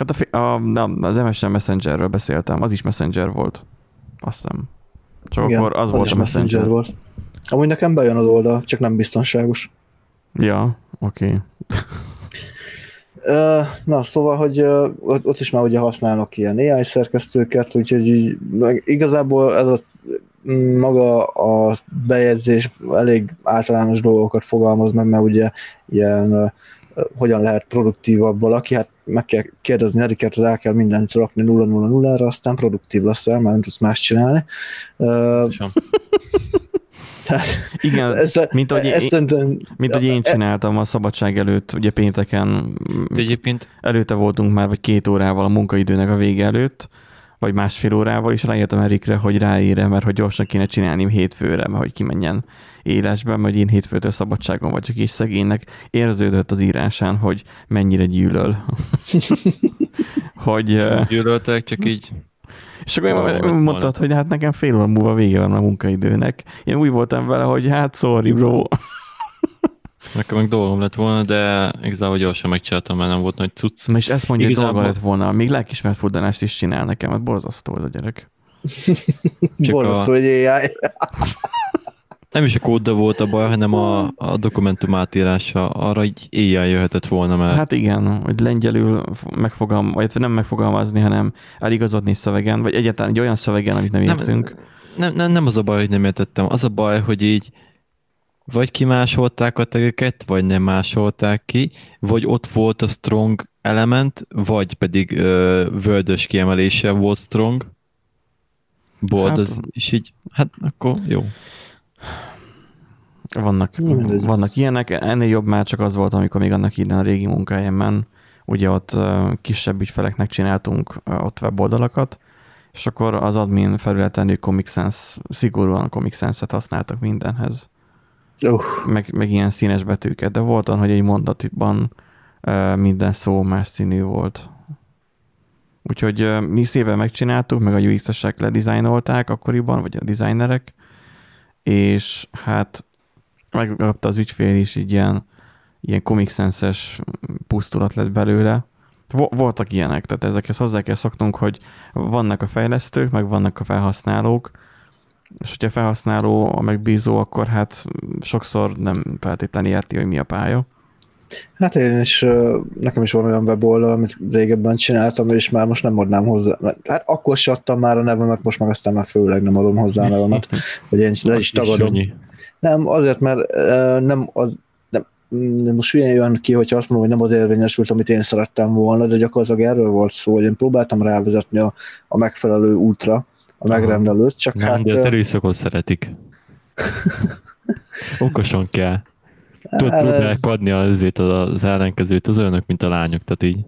Hát a, a, na, az MSN Messengerről beszéltem, az is Messenger volt. Azt hiszem. Csak Igen, akkor az, volt is a Messenger. volt. Amúgy nekem bejön az oldal, csak nem biztonságos. Ja, oké. Okay. Na, szóval, hogy ott, is már ugye használnak ilyen AI szerkesztőket, úgyhogy így, igazából ez a mm, maga a bejegyzés elég általános dolgokat fogalmaz meg, mert ugye ilyen hogyan lehet produktívabb valaki, hát meg kell kérdezni Eriket, rá kell mindent rakni 0-0-0-ra, aztán produktív leszel, mert nem tudsz más csinálni. [laughs] Igen, Ez, mint ahogy ez én- szerintem, mint hogy én csináltam a szabadság előtt, ugye pénteken egyébként? előtte voltunk már, vagy két órával a munkaidőnek a vége előtt, vagy másfél órával, és ráírtam Erikre, hogy ráére, mert hogy gyorsan kéne csinálni hétfőre, mert hogy kimenjen élesbe, mert én hétfőtől szabadságon vagyok, és szegénynek érződött az írásán, hogy mennyire gyűlöl. [laughs] hogy, gyűlöltek, csak így és akkor én mondtad, hogy hát nekem fél óra múlva vége van a munkaidőnek. Én úgy voltam vele, hogy hát sorry bro. Nekem meg dolgom lett volna, de igazából gyorsan megcsináltam, mert nem volt nagy cucc. Na és ezt mondja, hogy Igazából- dolga lett volna. Még lelkismert fuddanást is csinál nekem, hát borzasztó ez a gyerek. [laughs] Borzasztó, a- hogy AI. [laughs] Nem is a kóddal volt a baj, hanem a, a dokumentum átírása. Arra így éjjel jöhetett volna, mert hát, igen, hogy lengyelül megfogalm, vagy nem megfogalmazni, hanem eligazodni szövegen, vagy egyáltalán egy olyan szövegen, amit nem értünk. nem, nem, nem az a baj, hogy nem értettem. Az a baj, hogy így vagy kimásolták a tegeket, vagy nem másolták ki, vagy ott volt a strong element, vagy pedig ö, völdös kiemelése volt strong. Bold, Hát- az, és így, hát akkor jó. Vannak, mindegy. vannak ilyenek, ennél jobb már csak az volt, amikor még annak idején a régi munkájában, ugye ott kisebb ügyfeleknek csináltunk ott weboldalakat, és akkor az admin felületen ők Comic Sans, szigorúan Comic Sans-et használtak mindenhez. Uh, meg, meg ilyen színes betűket, de volt olyan, hogy egy mondatban minden szó más színű volt. Úgyhogy mi szépen megcsináltuk, meg a UX-esek ledizájnolták akkoriban, vagy a designerek, és hát megkapta az ügyfél is így ilyen, ilyen Comic Sans-es pusztulat lett belőle. Vo- voltak ilyenek, tehát ezekhez hozzá kell szoknunk, hogy vannak a fejlesztők, meg vannak a felhasználók, és hogyha felhasználó a megbízó, akkor hát sokszor nem feltétlenül érti, hogy mi a pálya. hát én is, nekem is van olyan weboldal, amit régebben csináltam, és már most nem adnám hozzá. Hát akkor se adtam már a nevemet, most meg aztán már főleg nem adom hozzá a nevemet, [laughs] hogy én le is tagadom. Nem, azért, mert nem az, nem, most ilyen jön ki, hogyha azt mondom, hogy nem az érvényesült, amit én szerettem volna, de gyakorlatilag erről volt szó, hogy én próbáltam rávezetni a, a megfelelő útra, a megrendelőt, csak Nem, hát... de az erőszakot szeretik. [laughs] Okosan kell. Tud, hát, tudnák adni azért az ellenkezőt az önök, mint a lányok, tehát így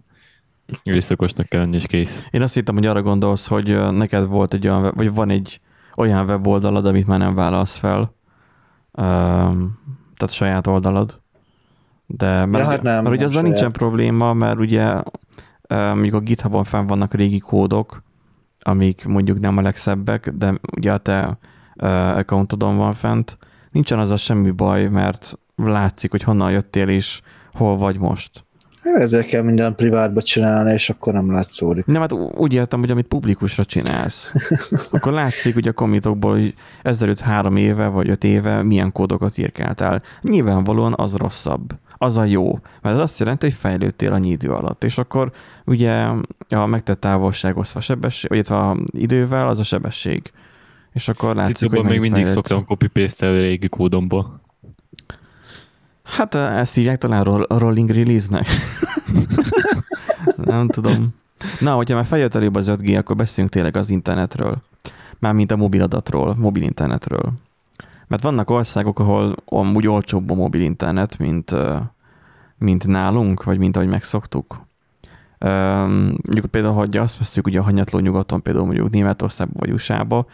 erőszakosnak kell lenni, és kész. Én azt hittem, hogy arra gondolsz, hogy neked volt egy olyan, vagy van egy olyan weboldalad, amit már nem válasz fel. Um, tehát saját oldalad. De mert, Ja, hát nem, mert ugye nem azzal saját. nincsen probléma, mert ugye mondjuk a GitHubon fenn vannak régi kódok, amik mondjuk nem a legszebbek, de ugye a te ö, accountodon van fent. Nincsen az a semmi baj, mert látszik, hogy honnan jöttél és hol vagy most. Ezért kell minden privátba csinálni, és akkor nem látszódik. Nem, hát úgy értem, hogy amit publikusra csinálsz, [laughs] akkor látszik ugye a komitokból, hogy ezelőtt három éve vagy öt éve milyen kódokat írkáltál. Nyilvánvalóan az rosszabb. Az a jó. Mert ez azt jelenti, hogy fejlődtél annyi idő alatt. És akkor ugye a megtett távolság osztva sebesség, vagy illetve a idővel az a sebesség. És akkor látszik, hogy még mindig fejlődsz. szoktam copy paste a régi kódomból. Hát ezt hívják talán roll- rolling release-nek. Nem tudom. Na, hogyha már feljött előbb az 5G, akkor beszéljünk tényleg az internetről. Mármint a mobil adatról, mobil internetről. Mert vannak országok, ahol amúgy olcsóbb a mobil internet, mint, ö, mint nálunk, vagy mint ahogy megszoktuk. Üm, Mondjuk például, hogy azt veszük ugye a hanyatló nyugaton, például mondjuk Németországban vagy USA-ba,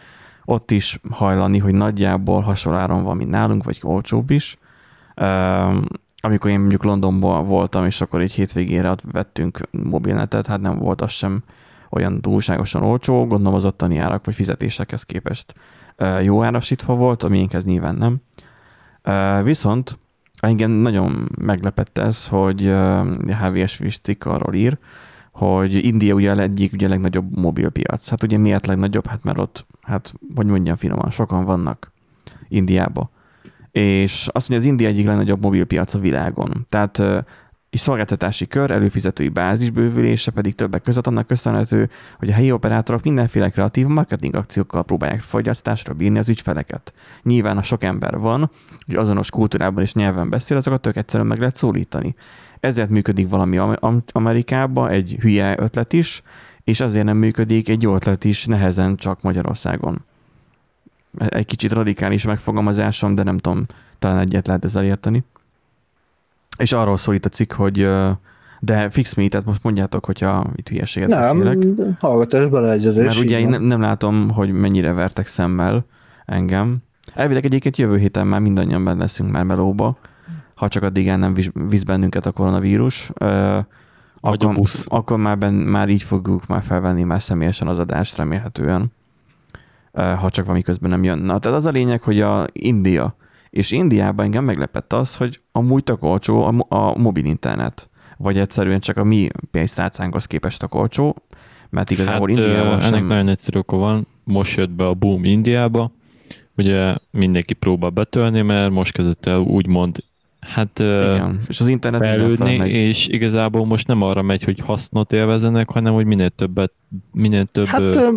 ott is hajlani, hogy nagyjából hasonló áron van, mint nálunk, vagy olcsóbb is. Üm, amikor én mondjuk Londonban voltam, és akkor egy hétvégére ott vettünk mobilnetet, hát nem volt az sem olyan túlságosan olcsó, gondolom az ottani árak vagy fizetésekhez képest jó árasítva volt, a miénkhez nyilván nem. Viszont engem nagyon meglepett ez, hogy HVS cikk arról ír, hogy India ugye egyik ugye legnagyobb mobilpiac. Hát ugye miért legnagyobb? Hát mert ott, hát hogy mondjam finoman, sokan vannak Indiába. És azt mondja, az India egyik legnagyobb mobilpiac a világon. Tehát és szolgáltatási kör, előfizetői bázis bővülése pedig többek között annak köszönhető, hogy a helyi operátorok mindenféle kreatív marketing akciókkal próbálják fogyasztásra bírni az ügyfeleket. Nyilván, ha sok ember van, hogy azonos kultúrában és nyelven beszél, azokat tök egyszerűen meg lehet szólítani. Ezért működik valami Am- Am- Amerikában, egy hülye ötlet is, és azért nem működik egy jó ötlet is nehezen csak Magyarországon. egy kicsit radikális megfogalmazásom, de nem tudom, talán egyet lehet ezzel érteni. És arról szól itt a cikk, hogy de fix me, tehát most mondjátok, hogyha itt hülyeséget Nem, beszélek. hallgatás beleegyezés. Mert ugye én nem, nem látom, hogy mennyire vertek szemmel engem. Elvileg egyébként jövő héten már mindannyian benne leszünk már melóba, ha csak addig el nem visz, bennünket a koronavírus. Ö, Vagy a akkor, busz. akkor már, ben, már így fogjuk már felvenni már személyesen az adást remélhetően, ha csak valami közben nem jön. Na, tehát az a lényeg, hogy a India, és Indiában engem meglepett az, hogy amúgy tök olcsó a, a mobil internet, vagy egyszerűen csak a mi pénztárcánkhoz képest tök olcsó, mert igazából hát, Indiában Indiában sem... ennek nagyon egyszerű oka van. Most jött be a boom Indiába, ugye mindenki próbál betölni, mert most kezdett el úgymond hát Igen. És az internet fejlődni, és igazából most nem arra megy, hogy hasznot élvezenek, hanem hogy minél többet, minél több Hát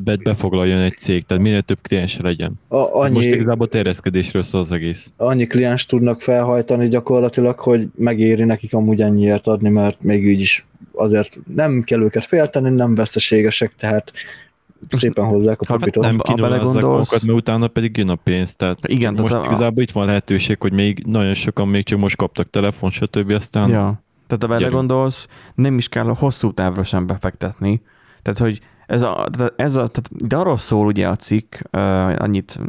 bet befoglaljon egy cég, tehát minél több kliens legyen. a, Annyi... annyi, Most igazából terjeszkedésről szól az egész. annyi kliens tudnak felhajtani gyakorlatilag, hogy megéri nekik amúgy ennyiért adni, mert még így is azért nem kell őket félteni, nem veszteségesek, tehát szépen hozzák a profitot. nem- Nem magukat, mert utána pedig jön a pénz. Tehát Igen, most tehát a- igazából itt van lehetőség, hogy még nagyon sokan még csak most kaptak telefon, stb. Aztán Ja. Tehát ha belegondolsz, nem is kell a hosszú távra sem befektetni. Tehát, hogy ez a, tehát ez a tehát, de arról szól ugye a cikk, uh, annyit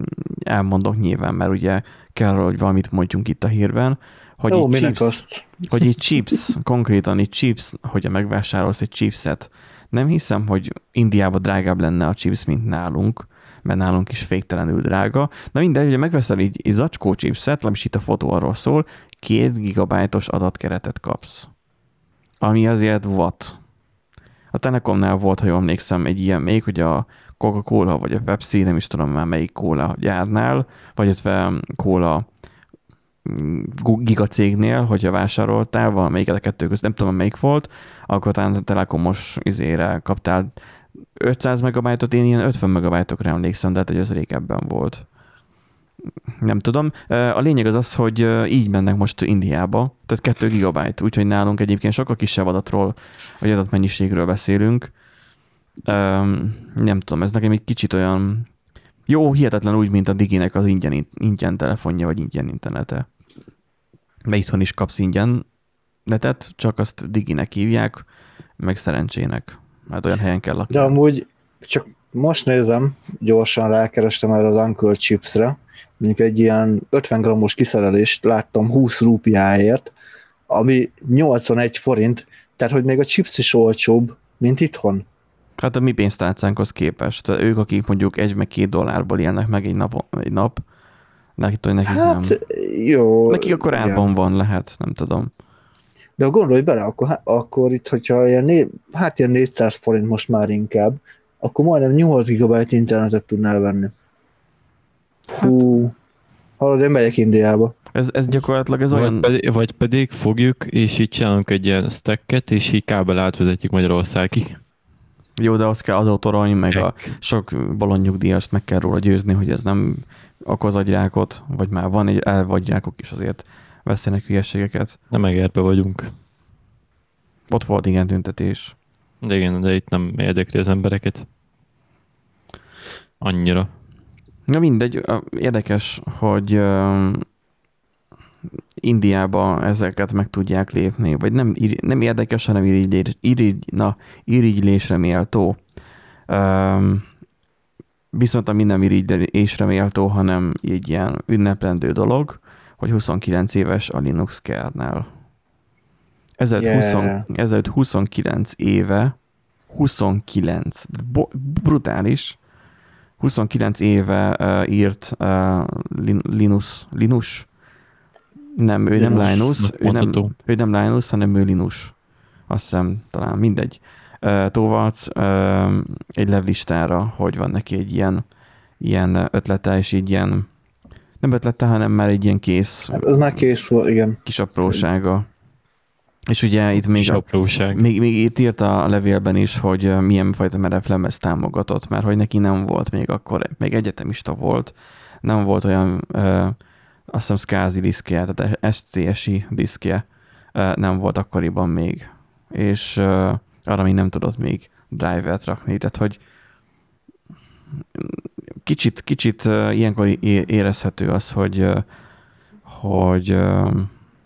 elmondok nyilván, mert ugye kell, hogy valamit mondjunk itt a hírben, hogy Jó, minek chips, azt? hogy így chips, konkrétan így chips, hogyha megvásárolsz egy chipset, nem hiszem, hogy Indiában drágább lenne a chips, mint nálunk, mert nálunk is féktelenül drága. Na mindegy, hogyha megveszel így, egy zacskó chipset, legalábbis itt a fotó arról szól, két gigabájtos adatkeretet kapsz. Ami azért what? A Telekomnál volt, ha jól emlékszem, egy ilyen még, hogy a Coca-Cola vagy a Pepsi, nem is tudom már melyik kóla gyárnál, vagy illetve kóla mm, gigacégnél, hogyha vásároltál valamelyiket a kettő között, nem tudom, melyik volt, akkor talán a Telekomos izére kaptál 500 megabájtot, én ilyen 50 megabájtokra emlékszem, de hát, hogy ez régebben volt. Nem tudom. A lényeg az az, hogy így mennek most Indiába, tehát 2 gigabyte, úgyhogy nálunk egyébként sokkal kisebb adatról, vagy adatmennyiségről beszélünk. Nem tudom, ez nekem egy kicsit olyan jó, hihetetlen úgy, mint a Diginek az ingyen, ingyen telefonja, vagy ingyen internete. Mert itthon is kapsz ingyen netet, csak azt Diginek hívják, meg szerencsének. Hát olyan helyen kell lakni. De amúgy csak most nézem, gyorsan rákerestem erre az Uncle Chipsre, mondjuk egy ilyen 50 grammos kiszerelést láttam 20 rúpiáért, ami 81 forint, tehát hogy még a chips is olcsóbb, mint itthon. Hát a mi pénztárcánkhoz képest. Tehát ők, akik mondjuk egy meg két dollárból élnek meg egy nap, egy nap nekik, nekik Hát nem. jó. Nekik akkor igen. árban van, lehet, nem tudom. De ha gondolj bele, akkor, akkor itt, hogyha ilyen, né, hát ilyen 400 forint most már inkább, akkor majdnem 8 gigabyte internetet tudnál venni. Hú. Hallod, én megyek Indiába. Ez, ez gyakorlatilag ez vagy, olyan... pedig, vagy pedig fogjuk, és így csinálunk egy ilyen stacket, és így kábel átvezetjük Magyarországig. Jó, de az kell adótorony, meg a sok bolondnyugdíjast meg kell róla győzni, hogy ez nem okoz agyrákot, vagy már van egy elvagyrákok is azért veszélynek hülyeségeket. Nem megérpe vagyunk. Ott volt igen tüntetés. De igen, de itt nem érdekli az embereket. Annyira. Na mindegy, érdekes, hogy Indiába ezeket meg tudják lépni, vagy nem, nem érdekes, hanem irigylés, irigy, na, irigylésre méltó. Um, viszont ami nem irigylésre méltó, hanem egy ilyen ünneplendő dolog, hogy 29 éves a Linux kernel. Ezelőtt, Yeah. 20, ezelőtt 29 éve, 29, bo- brutális, 29 éve uh, írt uh, Lin- Linus, Linus, nem, ő nem Linus, Linus, ő nem, ő nem Linus, hanem ő Linus. Azt hiszem, talán mindegy. Uh, uh, egy levlistára, hogy van neki egy ilyen, ilyen ötlete, és így ilyen, nem ötlete, hanem már egy ilyen kész Hát az már kész volt, igen. kis aprósága. És ugye itt még a, még, még itt írta a levélben is, hogy milyen fajta merevlemez támogatott, mert hogy neki nem volt még akkor, még egyetemista volt, nem volt olyan, ö, azt hiszem SCSI diszkje, tehát SCSI diszkje nem volt akkoriban még, és arra még nem tudott még drivert rakni, tehát hogy kicsit, kicsit ilyenkor érezhető az, hogy, hogy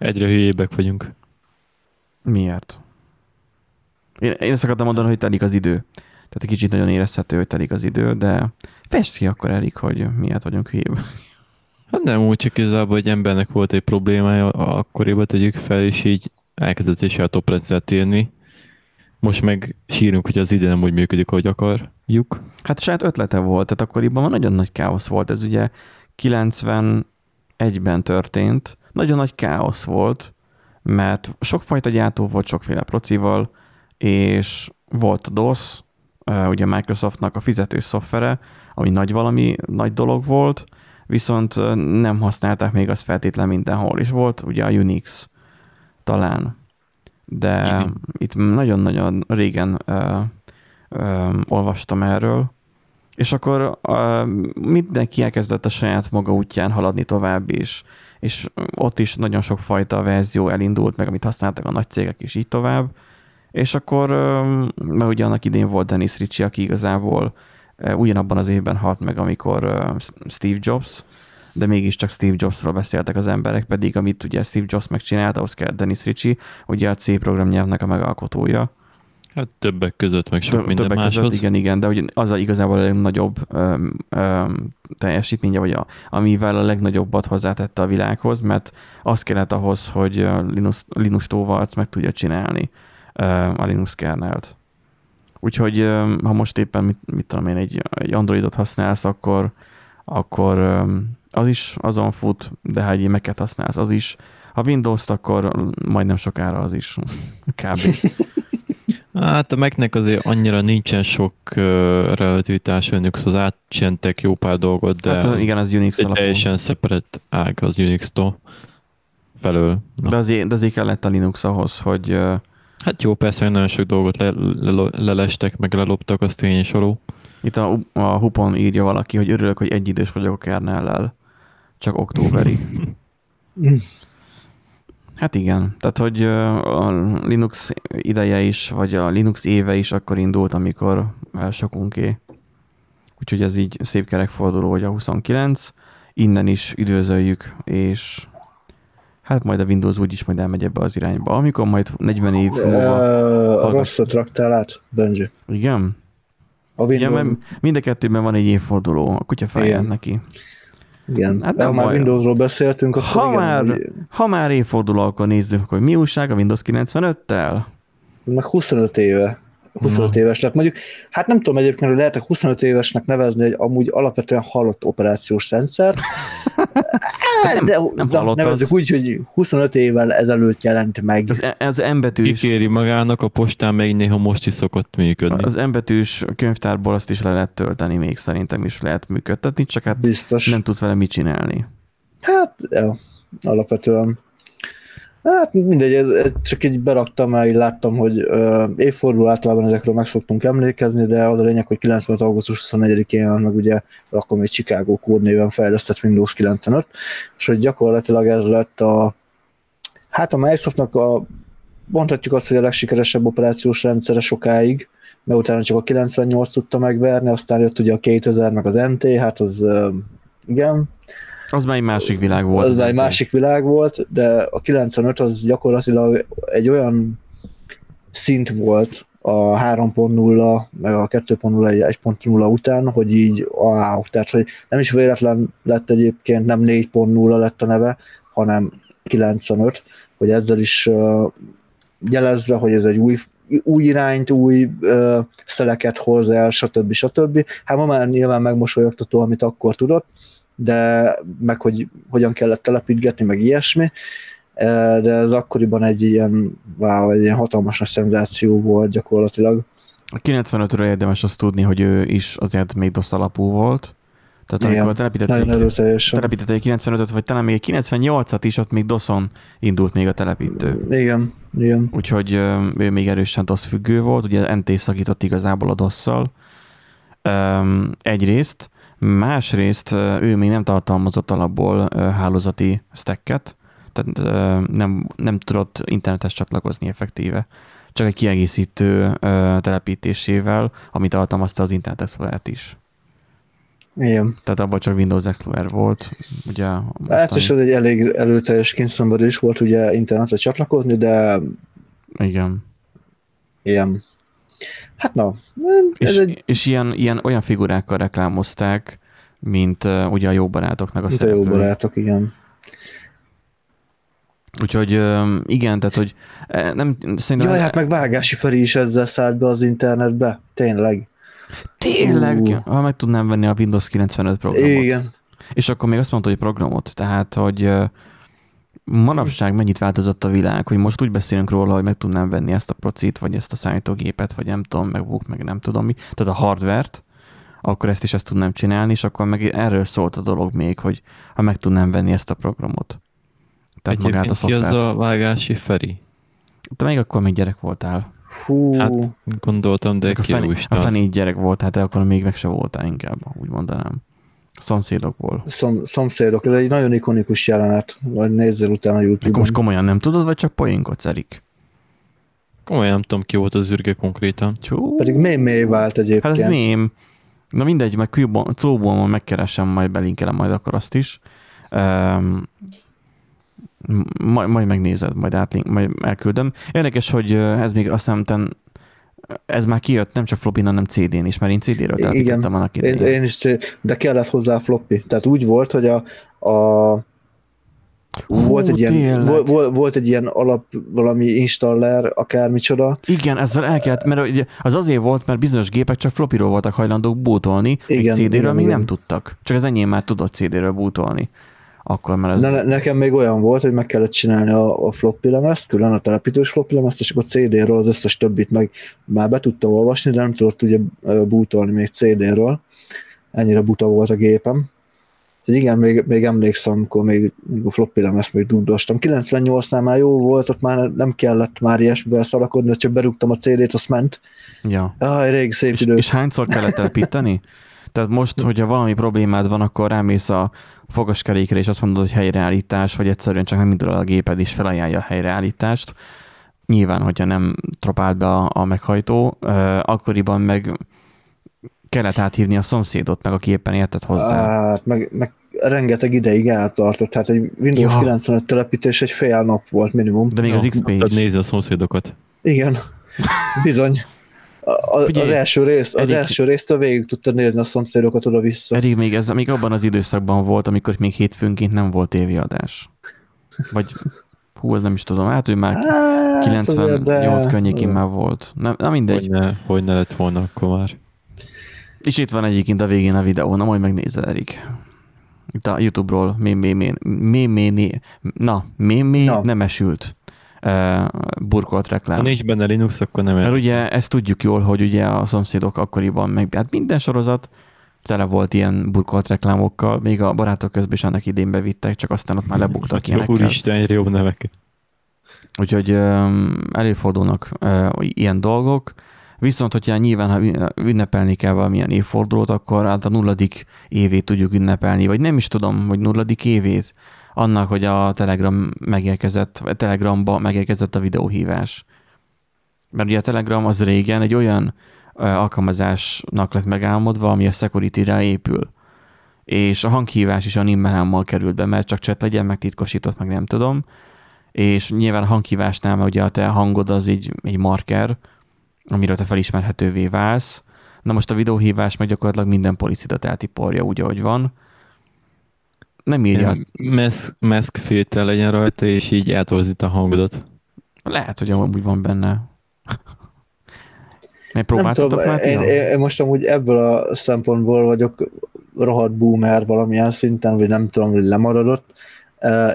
Egyre hülyébbek vagyunk. Miért? Én, én ezt akartam mondani, hogy telik az idő. Tehát egy kicsit nagyon érezhető, hogy telik az idő, de fest ki akkor elég, hogy miért vagyunk hülyébb. Hát nem úgy, csak igazából egy embernek volt egy problémája, akkoriban tegyük fel, és így elkezdett is a top írni. Most meg sírunk, hogy az ide nem úgy működik, ahogy akarjuk. Hát saját ötlete volt, tehát akkoriban nagyon nagy káosz volt. Ez ugye 91-ben történt, nagyon nagy káosz volt, mert sokfajta gyártó volt sokféle procival, és volt a DOS, ugye Microsoftnak a fizetős szoftvere, ami nagy valami, nagy dolog volt, viszont nem használták még azt feltétlen mindenhol, és volt ugye a Unix talán, de Igen. itt nagyon-nagyon régen ö, ö, olvastam erről, és akkor ö, mindenki elkezdett a saját maga útján haladni tovább, és, és ott is nagyon sok fajta verzió elindult, meg amit használtak a nagy cégek is így tovább, és akkor, mert ugye annak idén volt Dennis Ritchie, aki igazából ugyanabban az évben halt meg, amikor Steve Jobs, de mégiscsak Steve Jobsról beszéltek az emberek, pedig amit ugye Steve Jobs megcsinált, ahhoz kell Dennis Ritchie, ugye a C programnyelvnek a megalkotója. Hát többek között, meg sok Tö- minden többek máshoz. Között, igen, igen, de ugye az a igazából a legnagyobb ö, ö, teljesítménye, vagy a, amivel a legnagyobbat hozzátette a világhoz, mert az kellett ahhoz, hogy Linux, Linux tóvalc meg tudja csinálni a Linux kernelt. Úgyhogy ha most éppen, mit, mit tudom én, egy, egy Androidot használsz, akkor, akkor az is azon fut, de ha egy mac használsz, az is. Ha Windows-t, akkor majdnem sokára az is. [laughs] Kb. [laughs] Hát a Mac-nek azért annyira nincsen sok uh, relativitás Linuxhoz, átcsentek jó pár dolgot, de hát, igen, az Unix egy teljesen separate ág az Unix-tól felől. Na. De azért, de azért kellett a Linux ahhoz, hogy uh, Hát jó, persze, hogy nagyon sok dolgot le, le, lelestek, meg leloptak, az tény és való. Itt a, a hupon írja valaki, hogy örülök, hogy egy idős vagyok a kernellel. Csak októberi. [laughs] hát igen, tehát hogy a Linux ideje is, vagy a Linux éve is akkor indult, amikor sokunké. Úgyhogy ez így szép kerekforduló, hogy a 29. Innen is üdvözöljük, és Hát majd a Windows úgyis majd elmegy ebbe az irányba. Amikor majd 40 év múlva... A rosszat raktál át, Benji. Igen? A Windows... Igen, mert mind a kettőben van egy évforduló, a kutya fáján neki. Igen, hát de ha már Windowsról beszéltünk, akkor ha igen, már, hogy... ha már évforduló, akkor nézzük, hogy mi újság a Windows 95-tel. Meg 25 éve. 25 Na. évesnek. Mondjuk, hát nem tudom egyébként, hogy lehet 25 évesnek nevezni egy amúgy alapvetően halott operációs rendszer. Hát, [laughs] nem, de, nem de halott nevezzük az... úgy, hogy 25 évvel ezelőtt jelent meg. Az, e- az embetűs... Kikéri magának, a postán még néha most is szokott működni. Az embetűs könyvtárból azt is le lehet tölteni, még szerintem is lehet működtetni, csak hát Biztos. nem tudsz vele mit csinálni. Hát, ja, alapvetően Hát mindegy, ez, ez csak így beraktam, mert láttam, hogy uh, évforduló általában ezekről meg szoktunk emlékezni, de az a lényeg, hogy 95. augusztus 24-én meg ugye akkor még Chicago néven fejlesztett Windows 95, és hogy gyakorlatilag ez lett a hát a Microsoftnak a mondhatjuk azt, hogy a legsikeresebb operációs rendszere sokáig, mert utána csak a 98 tudta megverni, aztán jött ugye a 2000, meg az NT, hát az igen, az már egy másik világ volt. Az, az egy másik világ volt, de a 95 az gyakorlatilag egy olyan szint volt a 3.0, meg a 2.0, 1.0 után, hogy így wow, tehát hogy nem is véletlen lett egyébként, nem 4.0 lett a neve, hanem 95, hogy ezzel is uh, jelezve, hogy ez egy új, új irányt, új uh, szeleket hoz el, stb. stb. Hát ma már nyilván megmosolyogtató, amit akkor tudott, de meg hogy hogyan kellett telepítgetni, meg ilyesmi, de ez akkoriban egy ilyen, wow, egy ilyen hatalmas szenzáció volt gyakorlatilag. A 95-ről érdemes azt tudni, hogy ő is azért még DOS alapú volt, tehát amikor telepítették, telepítették 95-öt, vagy talán még 98-at is, ott még DOS-on indult még a telepítő. Igen, igen. Úgyhogy ő még erősen DOS függő volt, ugye NT szakított igazából a DOS-szal. Egyrészt, Másrészt ő még nem tartalmazott alapból hálózati stacket, tehát nem, nem tudott internetes csatlakozni effektíve. Csak egy kiegészítő telepítésével, amit tartalmazta az Internet explorer is. Igen. Tehát abban csak Windows Explorer volt. Ugye, Hát mostani- és ez egy elég erőteljes kényszenvedés volt ugye internetre csatlakozni, de Igen. ilyen. Hát na, ez És, egy, és ilyen, ilyen olyan figurákkal reklámozták, mint uh, ugye a jó barátoknak a mint a jó szereplői. barátok, igen. Úgyhogy igen, tehát hogy nem, szerintem... Jaj, hát meg Vágási Feri is ezzel szállt be az internetbe. Tényleg. Tényleg, Ú. ha meg tudnám venni a Windows 95 programot. Igen. És akkor még azt mondta, hogy programot. Tehát, hogy manapság mennyit változott a világ, hogy most úgy beszélünk róla, hogy meg tudnám venni ezt a procit, vagy ezt a számítógépet, vagy nem tudom, MacBook, meg nem tudom mi. Tehát a hardvert, akkor ezt is ezt tudnám csinálni, és akkor meg erről szólt a dolog még, hogy ha meg tudnám venni ezt a programot. Tehát magát a Egyébként ki az szoftvert. a vágási Feri? Te még akkor még gyerek voltál. Fú. Hát gondoltam, de ki a fenégy gyerek voltál, te akkor még meg se voltál inkább, úgy mondanám. Szomszédokból. Szom, szomszédok, ez egy nagyon ikonikus jelenet, vagy nézzél utána a Akkor Youtube-on. most komolyan nem tudod, vagy csak poénkodsz, Erik? Komolyan nem tudom, ki volt az űrge konkrétan. Csú. Pedig mély mély vált egyébként. Hát ez mém. Na mindegy, meg Q-ból- szóból megkeresem, majd belinkelem majd akkor azt is. Um, majd, majd megnézed, majd, átlink, majd elküldöm. Érdekes, hogy ez még azt hiszem, ez már kijött nem csak flopin, hanem CD-n is, mert én CD-ről telepítettem annak Én, idején. én is, c- de kellett hozzá floppy. Tehát úgy volt, hogy a, a Hú, volt, egy ilyen, tényleg. volt, volt, volt egy ilyen alap valami installer, akármicsoda. Igen, ezzel el kellett, mert ugye az azért volt, mert bizonyos gépek csak flopiról voltak hajlandók bootolni, Igen, CD-ről igen, még igen. nem tudtak. Csak az enyém már tudott CD-ről bootolni. Akkor, mert ez... Ne, ne- nekem még olyan volt, hogy meg kellett csinálni a, a floppy lemezt, külön a telepítős floppy lemezt, és akkor CD-ről az összes többit meg már be tudta olvasni, de nem tudott ugye ö, bootolni még CD-ről. Ennyire buta volt a gépem. Úgyhogy igen, még, még emlékszem, amikor még, még a floppy lemezt még dugdostam. 98-nál már jó volt, ott már nem kellett már ilyesmivel szarakodni, csak berúgtam a CD-t, azt ment. Ja. Aj, rég szép És, idő. és hányszor kellett telepíteni? [laughs] Tehát most, hogyha valami problémád van, akkor rámész a fogaskerékre, és azt mondod, hogy helyreállítás, vagy egyszerűen csak nem indul a géped, és felajánlja a helyreállítást. Nyilván, hogyha nem tropált be a, a meghajtó, akkoriban meg kellett áthívni a szomszédot, meg aki éppen értett hozzá. Hát, meg, meg rengeteg ideig eltartott. Hát egy Windows Ja. 95 telepítés egy fél nap volt minimum. De még az XP is. nézni a szomszédokat. Igen, [laughs] bizony. A, a, Figyelj, az első rész, az Erik- első résztől végig tudtad nézni a szomszédokat oda-vissza. Pedig még, ez, még abban az időszakban volt, amikor még hétfőnként nem volt tévéadás. Vagy, hú, ez nem is tudom, hát ő már Hát, 98 azért, de- környékén már volt. Nem, na mindegy. Hogy ne, hogy ne lett volna akkor már. És itt van egyébként a végén a videó, na majd megnézed, Erik. Itt a Youtube-ról mémé, mémé, na, mémé Na. nem esült burkolt Ha reklám. nincs benne Linux, akkor nem Mert el. ugye ezt tudjuk jól, hogy ugye a szomszédok akkoriban, meg hát minden sorozat tele volt ilyen burkolt reklámokkal, még a barátok közben is annak idén bevittek, csak aztán ott már lebuktak [laughs] ilyenekkel. Úristen, egyre jobb nevek. Úgyhogy előfordulnak ilyen dolgok, viszont hogyha nyilván, ha ün- ünnepelni kell valamilyen évfordulót, akkor hát a nulladik évét tudjuk ünnepelni, vagy nem is tudom, hogy nulladik évét annak, hogy a Telegram megérkezett, a Telegramba megérkezett a videóhívás. Mert ugye a Telegram az régen egy olyan alkalmazásnak lett megálmodva, ami a security-re épül. És a hanghívás is a nimmelámmal került be, mert csak chat legyen, meg titkosított, meg nem tudom és nyilván a hanghívásnál, mert ugye a te hangod az így egy marker, amiről te felismerhetővé válsz. Na most a videóhívás meg gyakorlatilag minden policidat eltiporja úgy, ahogy van. Nem írja. Mask, mask filter legyen rajta, és így eltorzít a hangodat. Lehet, hogy amúgy van benne. [laughs] Mert Nem próbáltatok már? én, én, én, most amúgy ebből a szempontból vagyok rohadt boomer valamilyen szinten, vagy nem tudom, hogy lemaradott.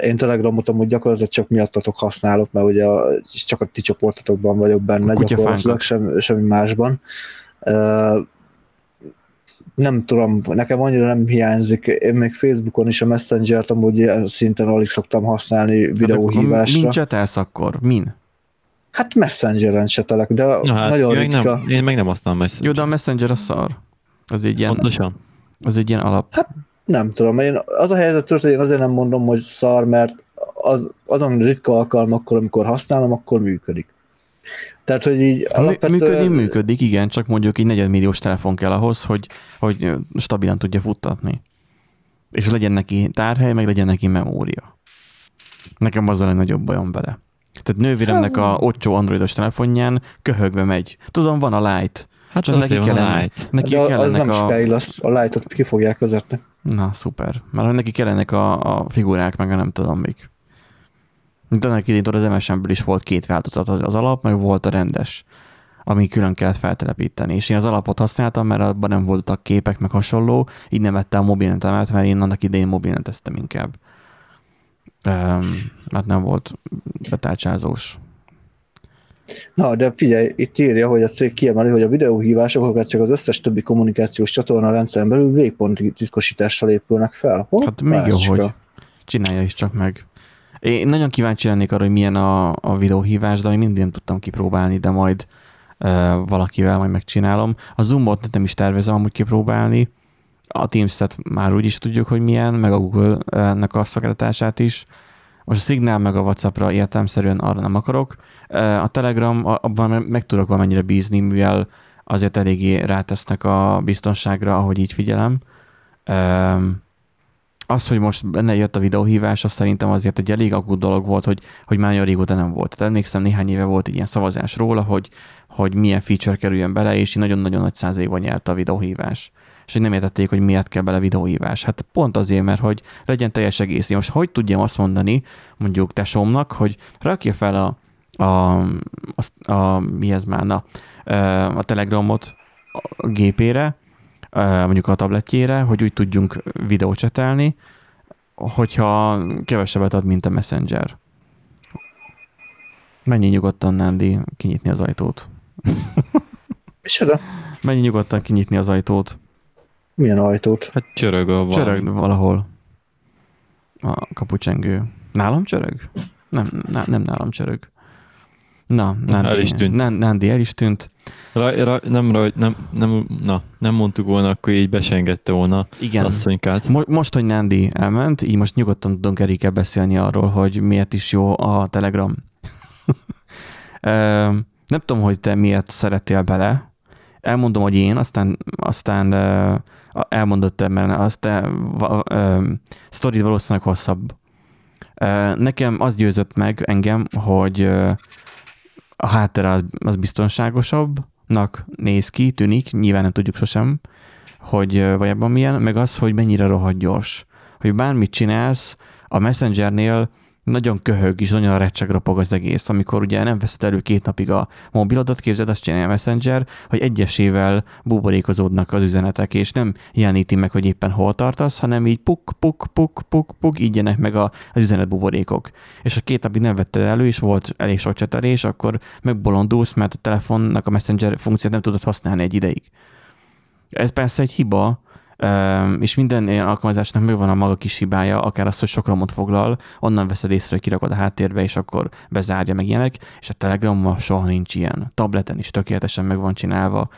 Én Telegramot amúgy gyakorlatilag csak miattatok használok, mert ugye a, csak a ti csoportotokban vagyok benne, gyakorlatilag semmi, semmi másban. Nem tudom, nekem annyira nem hiányzik. Én még Facebookon is a Messenger-t amúgy ilyen szinten alig szoktam használni Hát videóhívásra. Min csetelsz akkor? Min? Hát Messengeren csetelek, de Na hát, nagyon én, ritka. nem, én meg nem használom ezt. Jó, de a Messenger a szar. Az egy ilyen, Pontosan. az egy ilyen alap. Nem tudom, én az a helyzet hogy én azért nem mondom, hogy szar, mert az, azon ritka alkalmakkor, amikor használom, akkor működik. Tehát, hogy így alapvetően... Működni működik, igen, csak mondjuk egy negyedmilliós telefon kell ahhoz, hogy, hogy stabilan tudja futtatni. És legyen neki tárhely, meg legyen neki memória. Nekem az a legnagyobb bajom vele. Tehát nővéremnek a olcsó androidos telefonján köhögve megy. Tudom, van a Lite. Hát csak neki kellene, light. Neki De az nem a... kell, az, a Lite-ot ki fogják vezetni. Na, szuper. Mert neki kellenek a, a figurák, meg a nem tudom még. De ennek idén az MSN-ből is volt két változat, az alap, meg volt a rendes, ami külön kellett feltelepíteni. És én az alapot használtam, mert abban nem voltak képek, meg hasonló, így nem vettem a mobilnetemet, mert én annak idején mobilneteztem inkább. Um, hát nem volt betárcsázós. Na, de figyelj, itt írja, hogy a cég kiemeli, hogy a videóhívásokat csak az összes többi kommunikációs csatorna rendszeren belül végpont titkosítással épülnek fel. Hopp, hát még jó, hogy csinálja is csak meg. Én nagyon kíváncsi lennék arra, hogy milyen a, a videóhívás, de még mindig nem tudtam kipróbálni, de majd uh, valakivel majd megcsinálom. A Zoomot nem is tervezem amúgy kipróbálni, a Teams-et már úgy is tudjuk, hogy milyen, meg a Google-nek a szolgáltatását is. Most a Signal meg a WhatsAppra értelmszerűen arra nem akarok. A Telegram, abban meg tudok valamennyire bízni, mivel azért eléggé rátesznek a biztonságra, ahogy így figyelem. Az, hogy most benne jött a videóhívás, az szerintem azért egy elég aggód dolog volt, hogy, hogy már nagyon régóta nem volt. Tehát emlékszem, néhány éve volt ilyen szavazás róla, hogy, hogy milyen feature kerüljön bele, és nagyon-nagyon nagy százalékban nyert a videóhívás és hogy nem értették, hogy miért kell bele videóhívás. Hát pont azért, mert hogy legyen teljes egész. Most hogy tudjam azt mondani mondjuk tesómnak, hogy rakja fel a, a, a, a mi ez már, na, a telegramot a gépére, mondjuk a tabletjére, hogy úgy tudjunk videócsetelni, hogyha kevesebbet ad, mint a Messenger. Mennyi nyugodtan, Nandi, kinyitni az ajtót. Micsoda? Mennyi nyugodtan kinyitni az ajtót. Milyen ajtót? Hát csörög a. Csörög valahol. A kapucsengő. Nálam csörög? Nem, ná, nem nálam csörög. Na, Nandi, el is tűnt. Nandi el is tűnt. Ra, ra, nem, ra, nem, nem, na, nem mondtuk volna, akkor így besengette volna Igen. asszonykát. Mo- most, hogy Nandi elment, így most nyugodtan tudunk Erikkel beszélni arról, hogy miért is jó a Telegram. [laughs] nem tudom, hogy te miért szerettél bele. Elmondom, hogy én, aztán, aztán elmondott mert azt a sztorid valószínűleg hosszabb. Nekem az győzött meg engem, hogy a háttér az, az biztonságosabbnak néz ki, tűnik, nyilván nem tudjuk sosem, hogy valójában milyen, meg az, hogy mennyire rohadt gyors. Hogy bármit csinálsz, a Messengernél nagyon köhög és nagyon recseg ropog az egész, amikor ugye nem veszed elő két napig a mobilodat, képzeld, azt csinálja a Messenger, hogy egyesével buborékozódnak az üzenetek, és nem jeleníti meg, hogy éppen hol tartasz, hanem így puk, puk, puk, puk, puk, így meg a, az üzenet buborékok. És ha két napig nem vetted elő, és volt elég sok csetelés, akkor megbolondulsz, mert a telefonnak a Messenger funkciót nem tudod használni egy ideig. Ez persze egy hiba, és minden ilyen alkalmazásnak megvan a maga kis hibája, akár az, hogy sok romot foglal, onnan veszed észre, hogy kirakod a háttérbe, és akkor bezárja meg ilyenek, és a Telegrammal soha nincs ilyen. Tableten is tökéletesen meg van csinálva.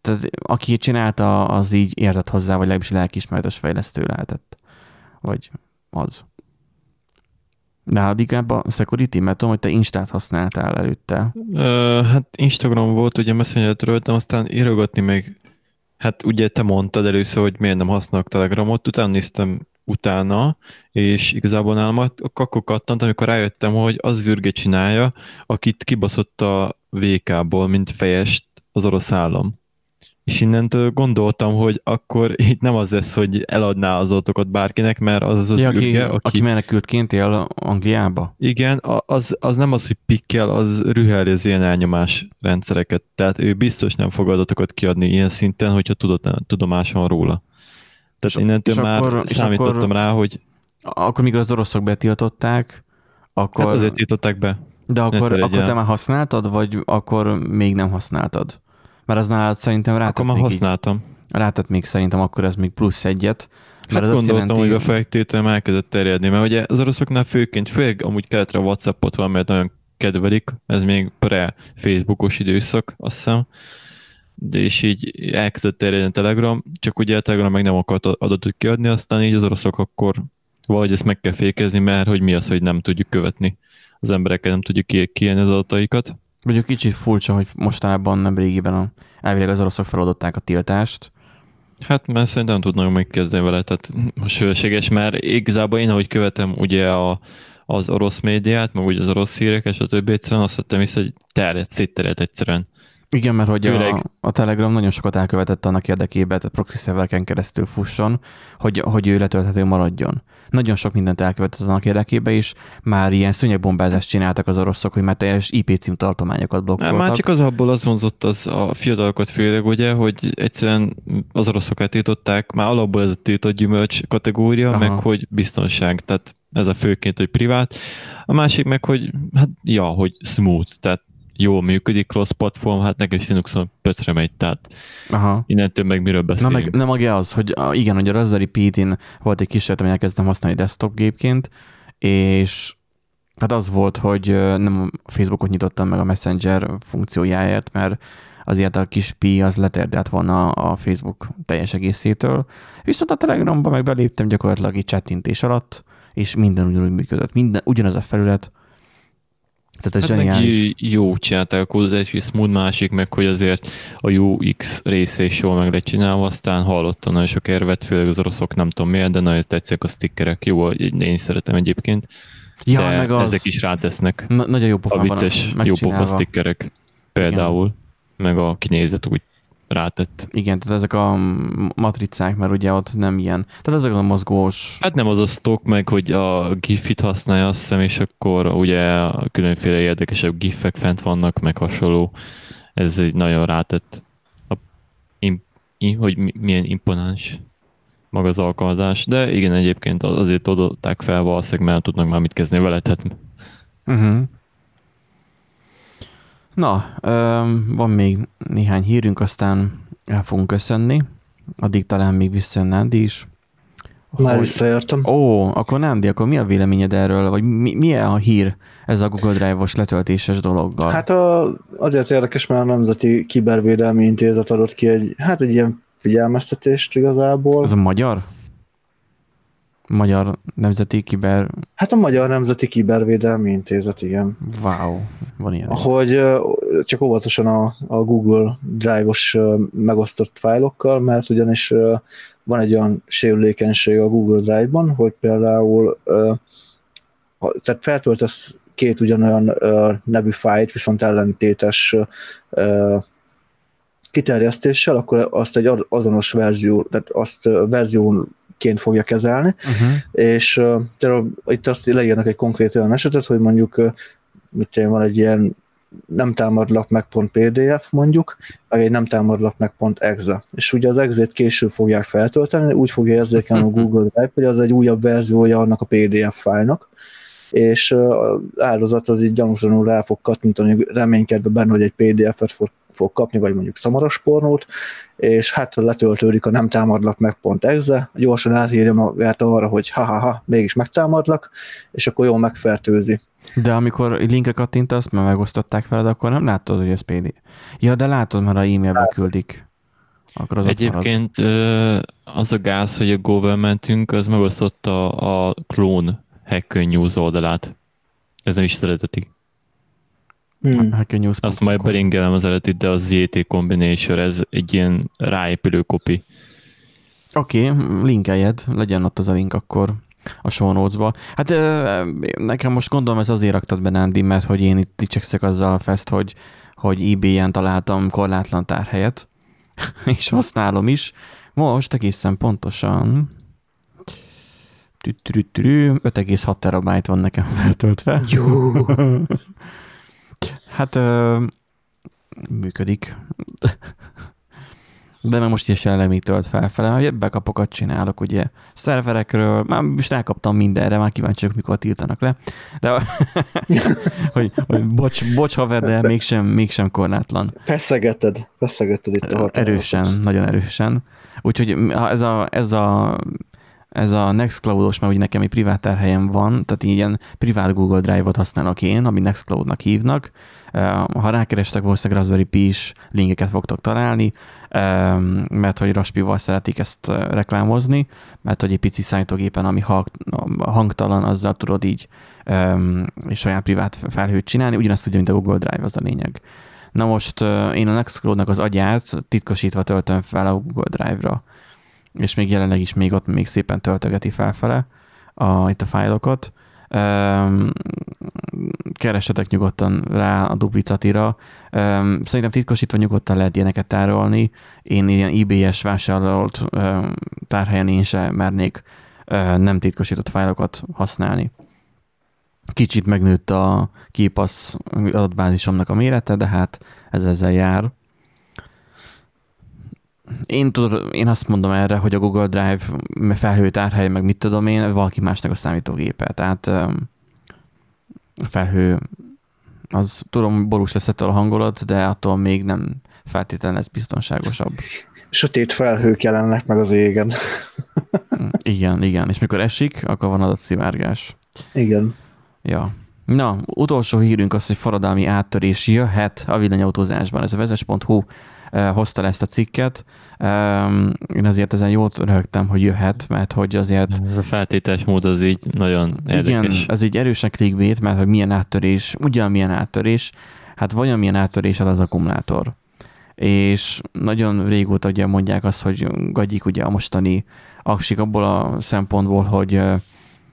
Tehát aki csinálta, az így értett hozzá, vagy legalábbis lelkismeretes fejlesztő lehetett. Vagy az. De hát inkább a security, mert tudom, hogy te Instát használtál előtte. Uh, hát Instagram volt, ugye Messenger-t aztán írogatni még Hát ugye te mondtad először, hogy miért nem használok Telegramot, utána néztem utána, és igazából nálam akkor kattant, amikor rájöttem, hogy az zürge csinálja, akit kibaszott a VK-ból, mint fejest az orosz állam. És innentől gondoltam, hogy akkor itt nem az lesz, hogy eladná az adatokat bárkinek, mert az az ja, ürge, aki, aki... menekültként él Angliába. Igen, az, az nem az, hogy pikkel, az rüheli az ilyen elnyomás rendszereket. Tehát ő biztos nem fog adatokat kiadni ilyen szinten, hogyha tudod, tudomáson róla. Tehát és, innentől és már akkor, számítottam akkor, rá, hogy... Akkor, mikor az oroszok betiltották, akkor... Hát azért tiltották be. De akkor, akkor te már használtad, vagy akkor még nem használtad? Mert az nálad szerintem rátett Akkor már használtam. Rátett még szerintem akkor ez még plusz egyet. Mert hát gondoltam, jelenti... hogy a feltételem elkezdett terjedni, mert ugye az oroszoknál főként, főleg amúgy keletre a Whatsappot van, mert nagyon kedvelik, ez még pre-Facebookos időszak, azt hiszem, de és így elkezdett terjedni a Telegram, csak ugye a Telegram meg nem akart adatot kiadni, aztán így az oroszok akkor valahogy ezt meg kell fékezni, mert hogy mi az, hogy nem tudjuk követni az embereket, nem tudjuk kiélni az adataikat Mondjuk kicsit furcsa, hogy mostanában nem régiben a, elvileg az oroszok feloldották a tiltást. Hát mert szerintem nem tudnak megkezdeni vele, tehát most hőséges, mert igazából én, ahogy követem ugye a, az orosz médiát, meg ugye az orosz hírek, és a többi egyszerűen azt vettem vissza, hogy terjedt, szétterjedt egyszerűen. Igen, mert hogy a, a Telegram nagyon sokat elkövetett annak érdekében, tehát proxy szervereken keresztül fusson, hogy, hogy ő letölthető maradjon. Nagyon sok mindent elkövetett annak érdekében, és már ilyen szőnyegbombázást csináltak az oroszok, hogy már teljes IP cím tartományokat blokkoltak. már csak az abból az vonzott az a fiatalokat főleg, ugye, hogy egyszerűen az oroszok letiltották, már alapból ez a tiltott gyümölcs kategória. Aha. meg hogy biztonság, tehát ez a főként, hogy privát. A másik meg, hogy hát ja, hogy smooth, tehát jól működik, cross platform, hát nekem is Linuxon pöcre megy, tehát Aha. innentől meg miről Na beszélünk. meg nem maga az, hogy a, igen, hogy a Raspberry Pi-n volt egy kísérlet, amit elkezdtem használni desktop gépként, és hát az volt, hogy nem a Facebookot nyitottam meg a Messenger funkciójáért, mert azért a kis Pi az letérdelt volna a Facebook teljes egészétől. Viszont a Telegramban meg beléptem gyakorlatilag egy chattintés alatt, és minden ugyanúgy működött. Minden, ugyanaz a felület. Tehát ez Hát meg zseniális. jó csinálták a kódot, egy smooth másik, meg hogy azért a UX része is jól meg lett csinálva, aztán hallottam nagyon sok érvet, főleg az oroszok, nem tudom miért, de nagyon tetszik a stickerek. Jó, én is szeretem egyébként, Ja, de meg az, ezek is rátesznek. Na, nagyon jó A pofán van vicces, jó pofa stickerek például, meg a kinézet úgy rátett. Igen, tehát ezek a matricák, mert ugye ott nem ilyen. Tehát ezek a mozgós... Hát nem az a stock meg, hogy a gifit használja, azt hiszem, és akkor ugye különféle érdekesebb gifek fent vannak, meg hasonló. Ez egy nagyon rátett, a, im, i, hogy mi, milyen imponáns maga az alkalmazás, de igen, egyébként az- azért adották fel valószínűleg, mert tudnak már mit kezdeni vele, tehát Uh-huh. Na, van még néhány hírünk, aztán el fogunk köszönni. Addig talán még visszajön Nándi is. Már Hogy- visszaértem. Ó, akkor Nándi, akkor mi a véleményed erről, vagy mi, milyen a hír ez a Google Drive-os letöltéses dologgal? Hát a, azért érdekes, mert a Nemzeti Kibervédelmi Intézet adott ki egy, hát egy ilyen figyelmeztetést igazából. ez a magyar? Magyar Nemzeti Kiber... Hát a Magyar Nemzeti Kibervédelmi Intézet, igen. Wow, van ilyen. Hogy ö, csak óvatosan a, a Google Drive-os megosztott fájlokkal, mert ugyanis van egy olyan sérülékenység a Google Drive-ban, hogy például tehát feltöltesz két ugyanolyan nevű fájlt, viszont ellentétes kiterjesztéssel, akkor azt egy azonos verzió, tehát azt ö, verziónként fogja kezelni, Uh-huh. és uh, itt azt leírnak egy konkrét olyan esetet, hogy mondjuk uh, mit tudom, van egy ilyen nem támadlak meg pont PDF mondjuk, meg egy nem támadlak meg pont exe. És ugye az exe-t később fogják feltölteni, úgy fogja érzékelni a Google Drive, hogy az egy újabb verziója annak a PDF fájlnak, és az áldozat az így gyanúsanul rá fog kattintani, reménykedve benne, hogy egy PDF-et fog, fog kapni, vagy mondjuk szamaraspornót, és hát letöltődik a nem támadlak meg pont exe, gyorsan átírja magát arra, hogy ha-ha-ha, mégis megtámadlak, és akkor jól megfertőzi. De amikor linkre kattintasz, mert megosztották veled, akkor nem látod, hogy ez PD. Ja, de látod, mert a e-mailbe küldik. Akkor az marad. Egyébként ö, az a gáz, hogy a governmentünk az megosztotta a klón Hacker News oldalát. Ez nem is az eredeti. Hmm. Hacker. Azt majd beringelem az eredetit, de a ZT Combination, ez egy ilyen ráépülő kopi. Oké, okay, linkeljed, legyen ott az a link akkor a show notes-ba. Hát nekem most gondolom ez azért raktad be, Nándi, mert hogy én itt dicsekszek azzal a fest, hogy, hogy eBay-en találtam korlátlan tárhelyet, és használom is. Most egészen pontosan tütürütürü, 5,6 terabyte van nekem feltöltve. Jó. Hát ö, működik. De meg most is jelenleg még tölt felfele, hogy bekapokat csinálok, ugye, szerverekről, már most rákaptam mindenre, már kíváncsi vagyok, mikor tiltanak le, de [laughs] hogy, hogy bocs, bocs haver, de mégsem, mégsem korlátlan. Feszegeted, feszegeted itt a határokat. Erősen, nagyon erősen. Úgyhogy ez a, ez a ez a Nextcloud-os, mert ugye nekem egy privát tárhelyem van, tehát ilyen privát Google Drive-ot használok én, ami Nextcloud-nak hívnak. Ha rákerestek, valószínűleg Raspberry Pi-s linkeket fogtok találni, mert hogy Raspival szeretik ezt reklámozni, mert hogy egy pici számítógépen, ami hangtalan, azzal tudod így és saját privát felhőt csinálni, ugyanazt tudja, mint a Google Drive, az a lényeg. Na most én a Nextcloud-nak az agyát titkosítva töltöm fel a Google Drive-ra és még jelenleg is még ott még szépen töltögeti felfele a, itt a fájlokat. Um, keressetek nyugodtan rá a duplicatira. Um, szerintem titkosítva nyugodtan lehet ilyeneket tárolni. Én ilyen IBS vásárolt um, tárhelyen én sem mernék uh, nem titkosított fájlokat használni. Kicsit megnőtt a képasz adatbázisomnak a mérete, de hát ez ezzel jár. Én, tudod, én azt mondom erre, hogy a Google Drive felhő tárhely, meg mit tudom én, valaki másnak a számítógépe. Tehát a felhő, az tudom, borús lesz ettől a hangolat, de attól még nem feltétlenül lesz biztonságosabb. Sötét felhők jelennek meg az égen. [laughs] igen, igen. És mikor esik, akkor van adatszivárgás. Igen. Ja. Na, utolsó hírünk az, hogy forradalmi áttörés jöhet a villanyautózásban. Ez a vezes.hu hozta ezt a cikket. Én azért ezen jót röhögtem, hogy jöhet, mert hogy azért... Ez a feltételes mód az így nagyon érdekes. Igen, ez így erősen clickbait, mert hogy milyen áttörés, ugyan milyen áttörés, hát vajon milyen áttörés az az akkumulátor. És nagyon régóta ugye mondják azt, hogy gagyik ugye a mostani aksik abból a szempontból, hogy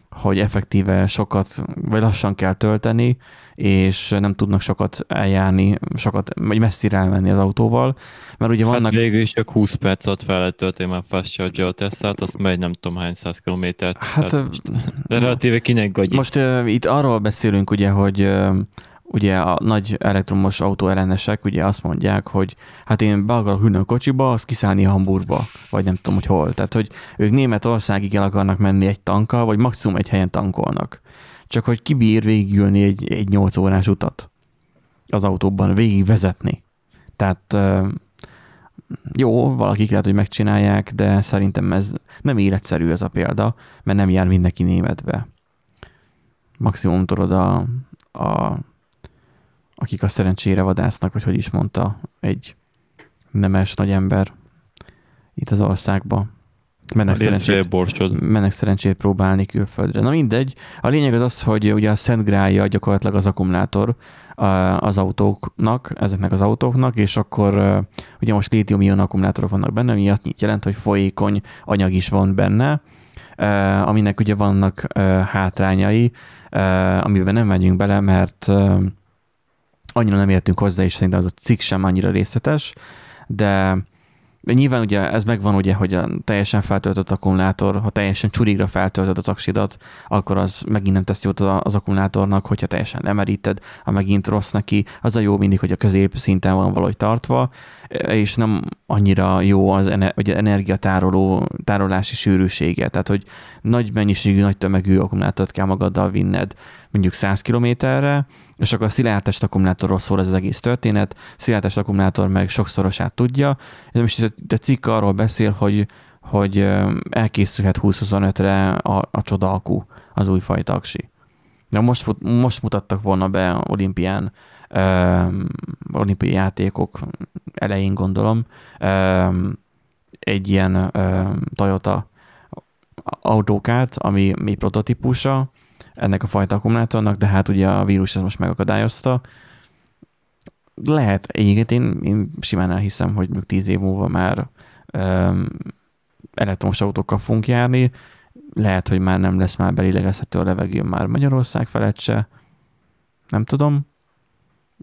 hogy effektíve sokat, vagy lassan kell tölteni, és nem tudnak sokat eljárni, sokat, vagy messzire elmenni az autóval, mert ugye hát vannak... Hát végül is csak 20 perc alatt fel lehet tölteni már fast charger tesztelt, azt megy nem tudom hány száz kilométert. Hát, most, relatíve kinek gagyi. Most uh, itt arról beszélünk ugye, hogy uh, ugye a nagy elektromos autó ellenesek ugye azt mondják, hogy hát én be akarok ülni a kocsiba, azt kiszállni Hamburgba, vagy nem tudom, hogy hol. Tehát, hogy ők Németországig el akarnak menni egy tankkal, vagy maximum egy helyen tankolnak. Csak hogy kibír végigülni egy, egy 8 órás utat az autóban, végig vezetni. Tehát jó, valakik lehet, hogy megcsinálják, de szerintem ez nem életszerű ez a példa, mert nem jár mindenki németbe. Maximum tudod a, a akik a szerencsére vadásznak, vagy hogy is mondta egy nemes nagy ember itt az országba. Mennek szerencsét, mennek szerencsét próbálni külföldre. Na mindegy, a lényeg az az, hogy ugye a Szent Grálja gyakorlatilag az akkumulátor az autóknak, ezeknek az autóknak, és akkor ugye most lítium-ion akkumulátorok vannak benne, ami azt jelent, hogy folyékony anyag is van benne, aminek ugye vannak hátrányai, amiben nem megyünk bele, mert annyira nem értünk hozzá, és szerintem az a cikk sem annyira részletes, de de nyilván ugye ez megvan ugye, hogy a teljesen feltöltött akkumulátor, ha teljesen csurigra feltöltöd az aksidat, akkor az megint nem teszi jót az akkumulátornak, hogyha teljesen lemeríted, ha megint rossz neki, az a jó mindig, hogy a közép szinten van valahogy tartva, és nem annyira jó az ener- energiatároló tárolási sűrűsége, tehát hogy nagy mennyiségű, nagy tömegű akkumulátort kell magaddal vinned mondjuk 100 kilométerre, és akkor a szilárdtest akkumulátorról szól ez az egész történet, szilárdtest akkumulátor meg sokszorosát tudja, és most a cikk arról beszél, hogy, hogy elkészülhet 2025-re a, a csodalkú, az újfajta aksi. De most, most mutattak volna be olimpián, um, olimpiai játékok elején gondolom, um, egy ilyen um, Toyota autókát, ami mi prototípusa, ennek a fajta akkumulátornak, de hát ugye a vírus ez most megakadályozta. Lehet, egyébként én, én simán elhiszem, hogy még tíz év múlva már um, elektromos autókkal fogunk járni, lehet, hogy már nem lesz már belilegezhető a levegő már Magyarország felett se. Nem tudom.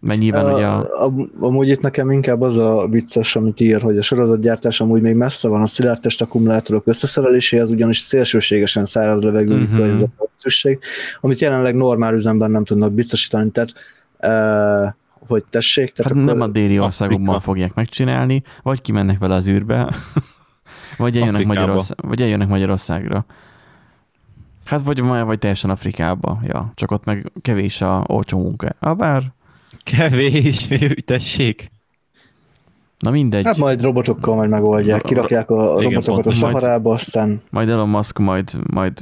Mennyiben a, ugye a... Amúgy itt nekem inkább az a vicces, amit ír, hogy a sorozatgyártás amúgy még messze van a szilárdtest akkumulátorok összeszereléséhez, ugyanis szélsőségesen száraz levegő uh-huh. környezetre szükség, amit jelenleg normál üzemben nem tudnak biztosítani. Tehát uh, hogy tessék. Tehát hát nem a déli országokban Afrika. fogják megcsinálni, vagy kimennek vele az űrbe, [laughs] vagy eljönnek, Magyarország, vagy eljönnek Magyarországra. Hát vagy, vagy teljesen Afrikába, ja. Csak ott meg kevés a olcsó munka. Habár Kevés, [laughs] tessék. Na mindegy. Hát majd robotokkal majd megoldják, kirakják a Igen, robotokat a pont. szaharába, aztán Majd Elon Musk majd, majd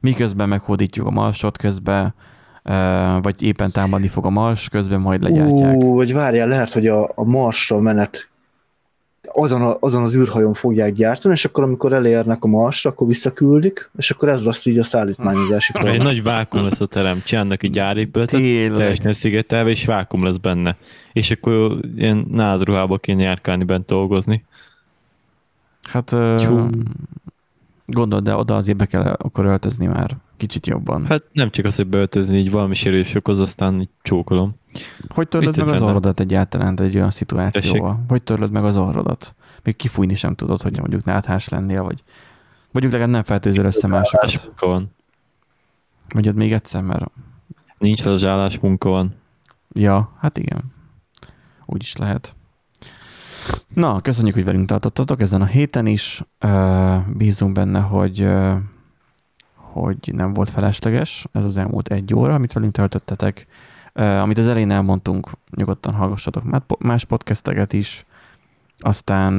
miközben meghódítjuk a marsot közben, vagy éppen támadni fog a mars, közben majd legyártják. Ú, vagy várjál, lehet, hogy a, a Marsra menet azon, a, azon az űrhajón fogják gyártani, és akkor amikor elérnek a Marsra, akkor visszaküldik, és akkor ez lesz így a szállítmányozási Egy folyamat. nagy vákum lesz a terem, csinálnak egy gyárépületet, teljesen szigetelve, és vákum lesz benne. És akkor ilyen názruhába kéne járkálni bent dolgozni. Hát gondold, de oda azért be kell akkor öltözni már kicsit jobban. Hát nem csak az, hogy beöltözni, így valami sérülés okoz, aztán így csókolom. Hogy törlöd Vicces meg az orrodat egyáltalán egy olyan szituációval? Hogy törlöd meg az orrodat? Még kifújni sem tudod, hogy mondjuk náthás lennél, vagy mondjuk legalább nem feltőzöl össze másokat. Van. Mondjad még egyszer, mert Nincs az állásmunka van. ja, hát igen. Úgy is lehet. Na, köszönjük, hogy velünk tartottatok ezen a héten is. Bízunk benne, hogy hogy nem volt felesleges ez az elmúlt egy óra, amit velünk töltöttetek. Amit az elején elmondtunk, nyugodtan hallgassatok má- más podcasteket is, aztán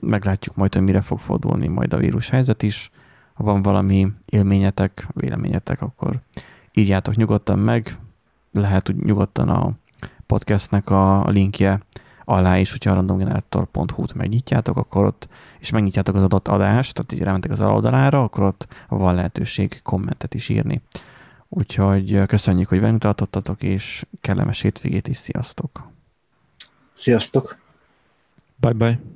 meglátjuk majd, hogy mire fog fordulni majd a vírus helyzet is. Ha van valami élményetek, véleményetek, akkor írjátok nyugodtan meg, lehet úgy nyugodtan a podcastnek a linkje alá is, hogyha a randomgenerator.hu-t megnyitjátok, akkor ott, és megnyitjátok az adott adást, tehát így rámentek az aloldalára, akkor ott van lehetőség kommentet is írni. Úgyhogy köszönjük, hogy velünk tartottatok, és kellemes hétvégét is, sziasztok! Sziasztok! Bye bye.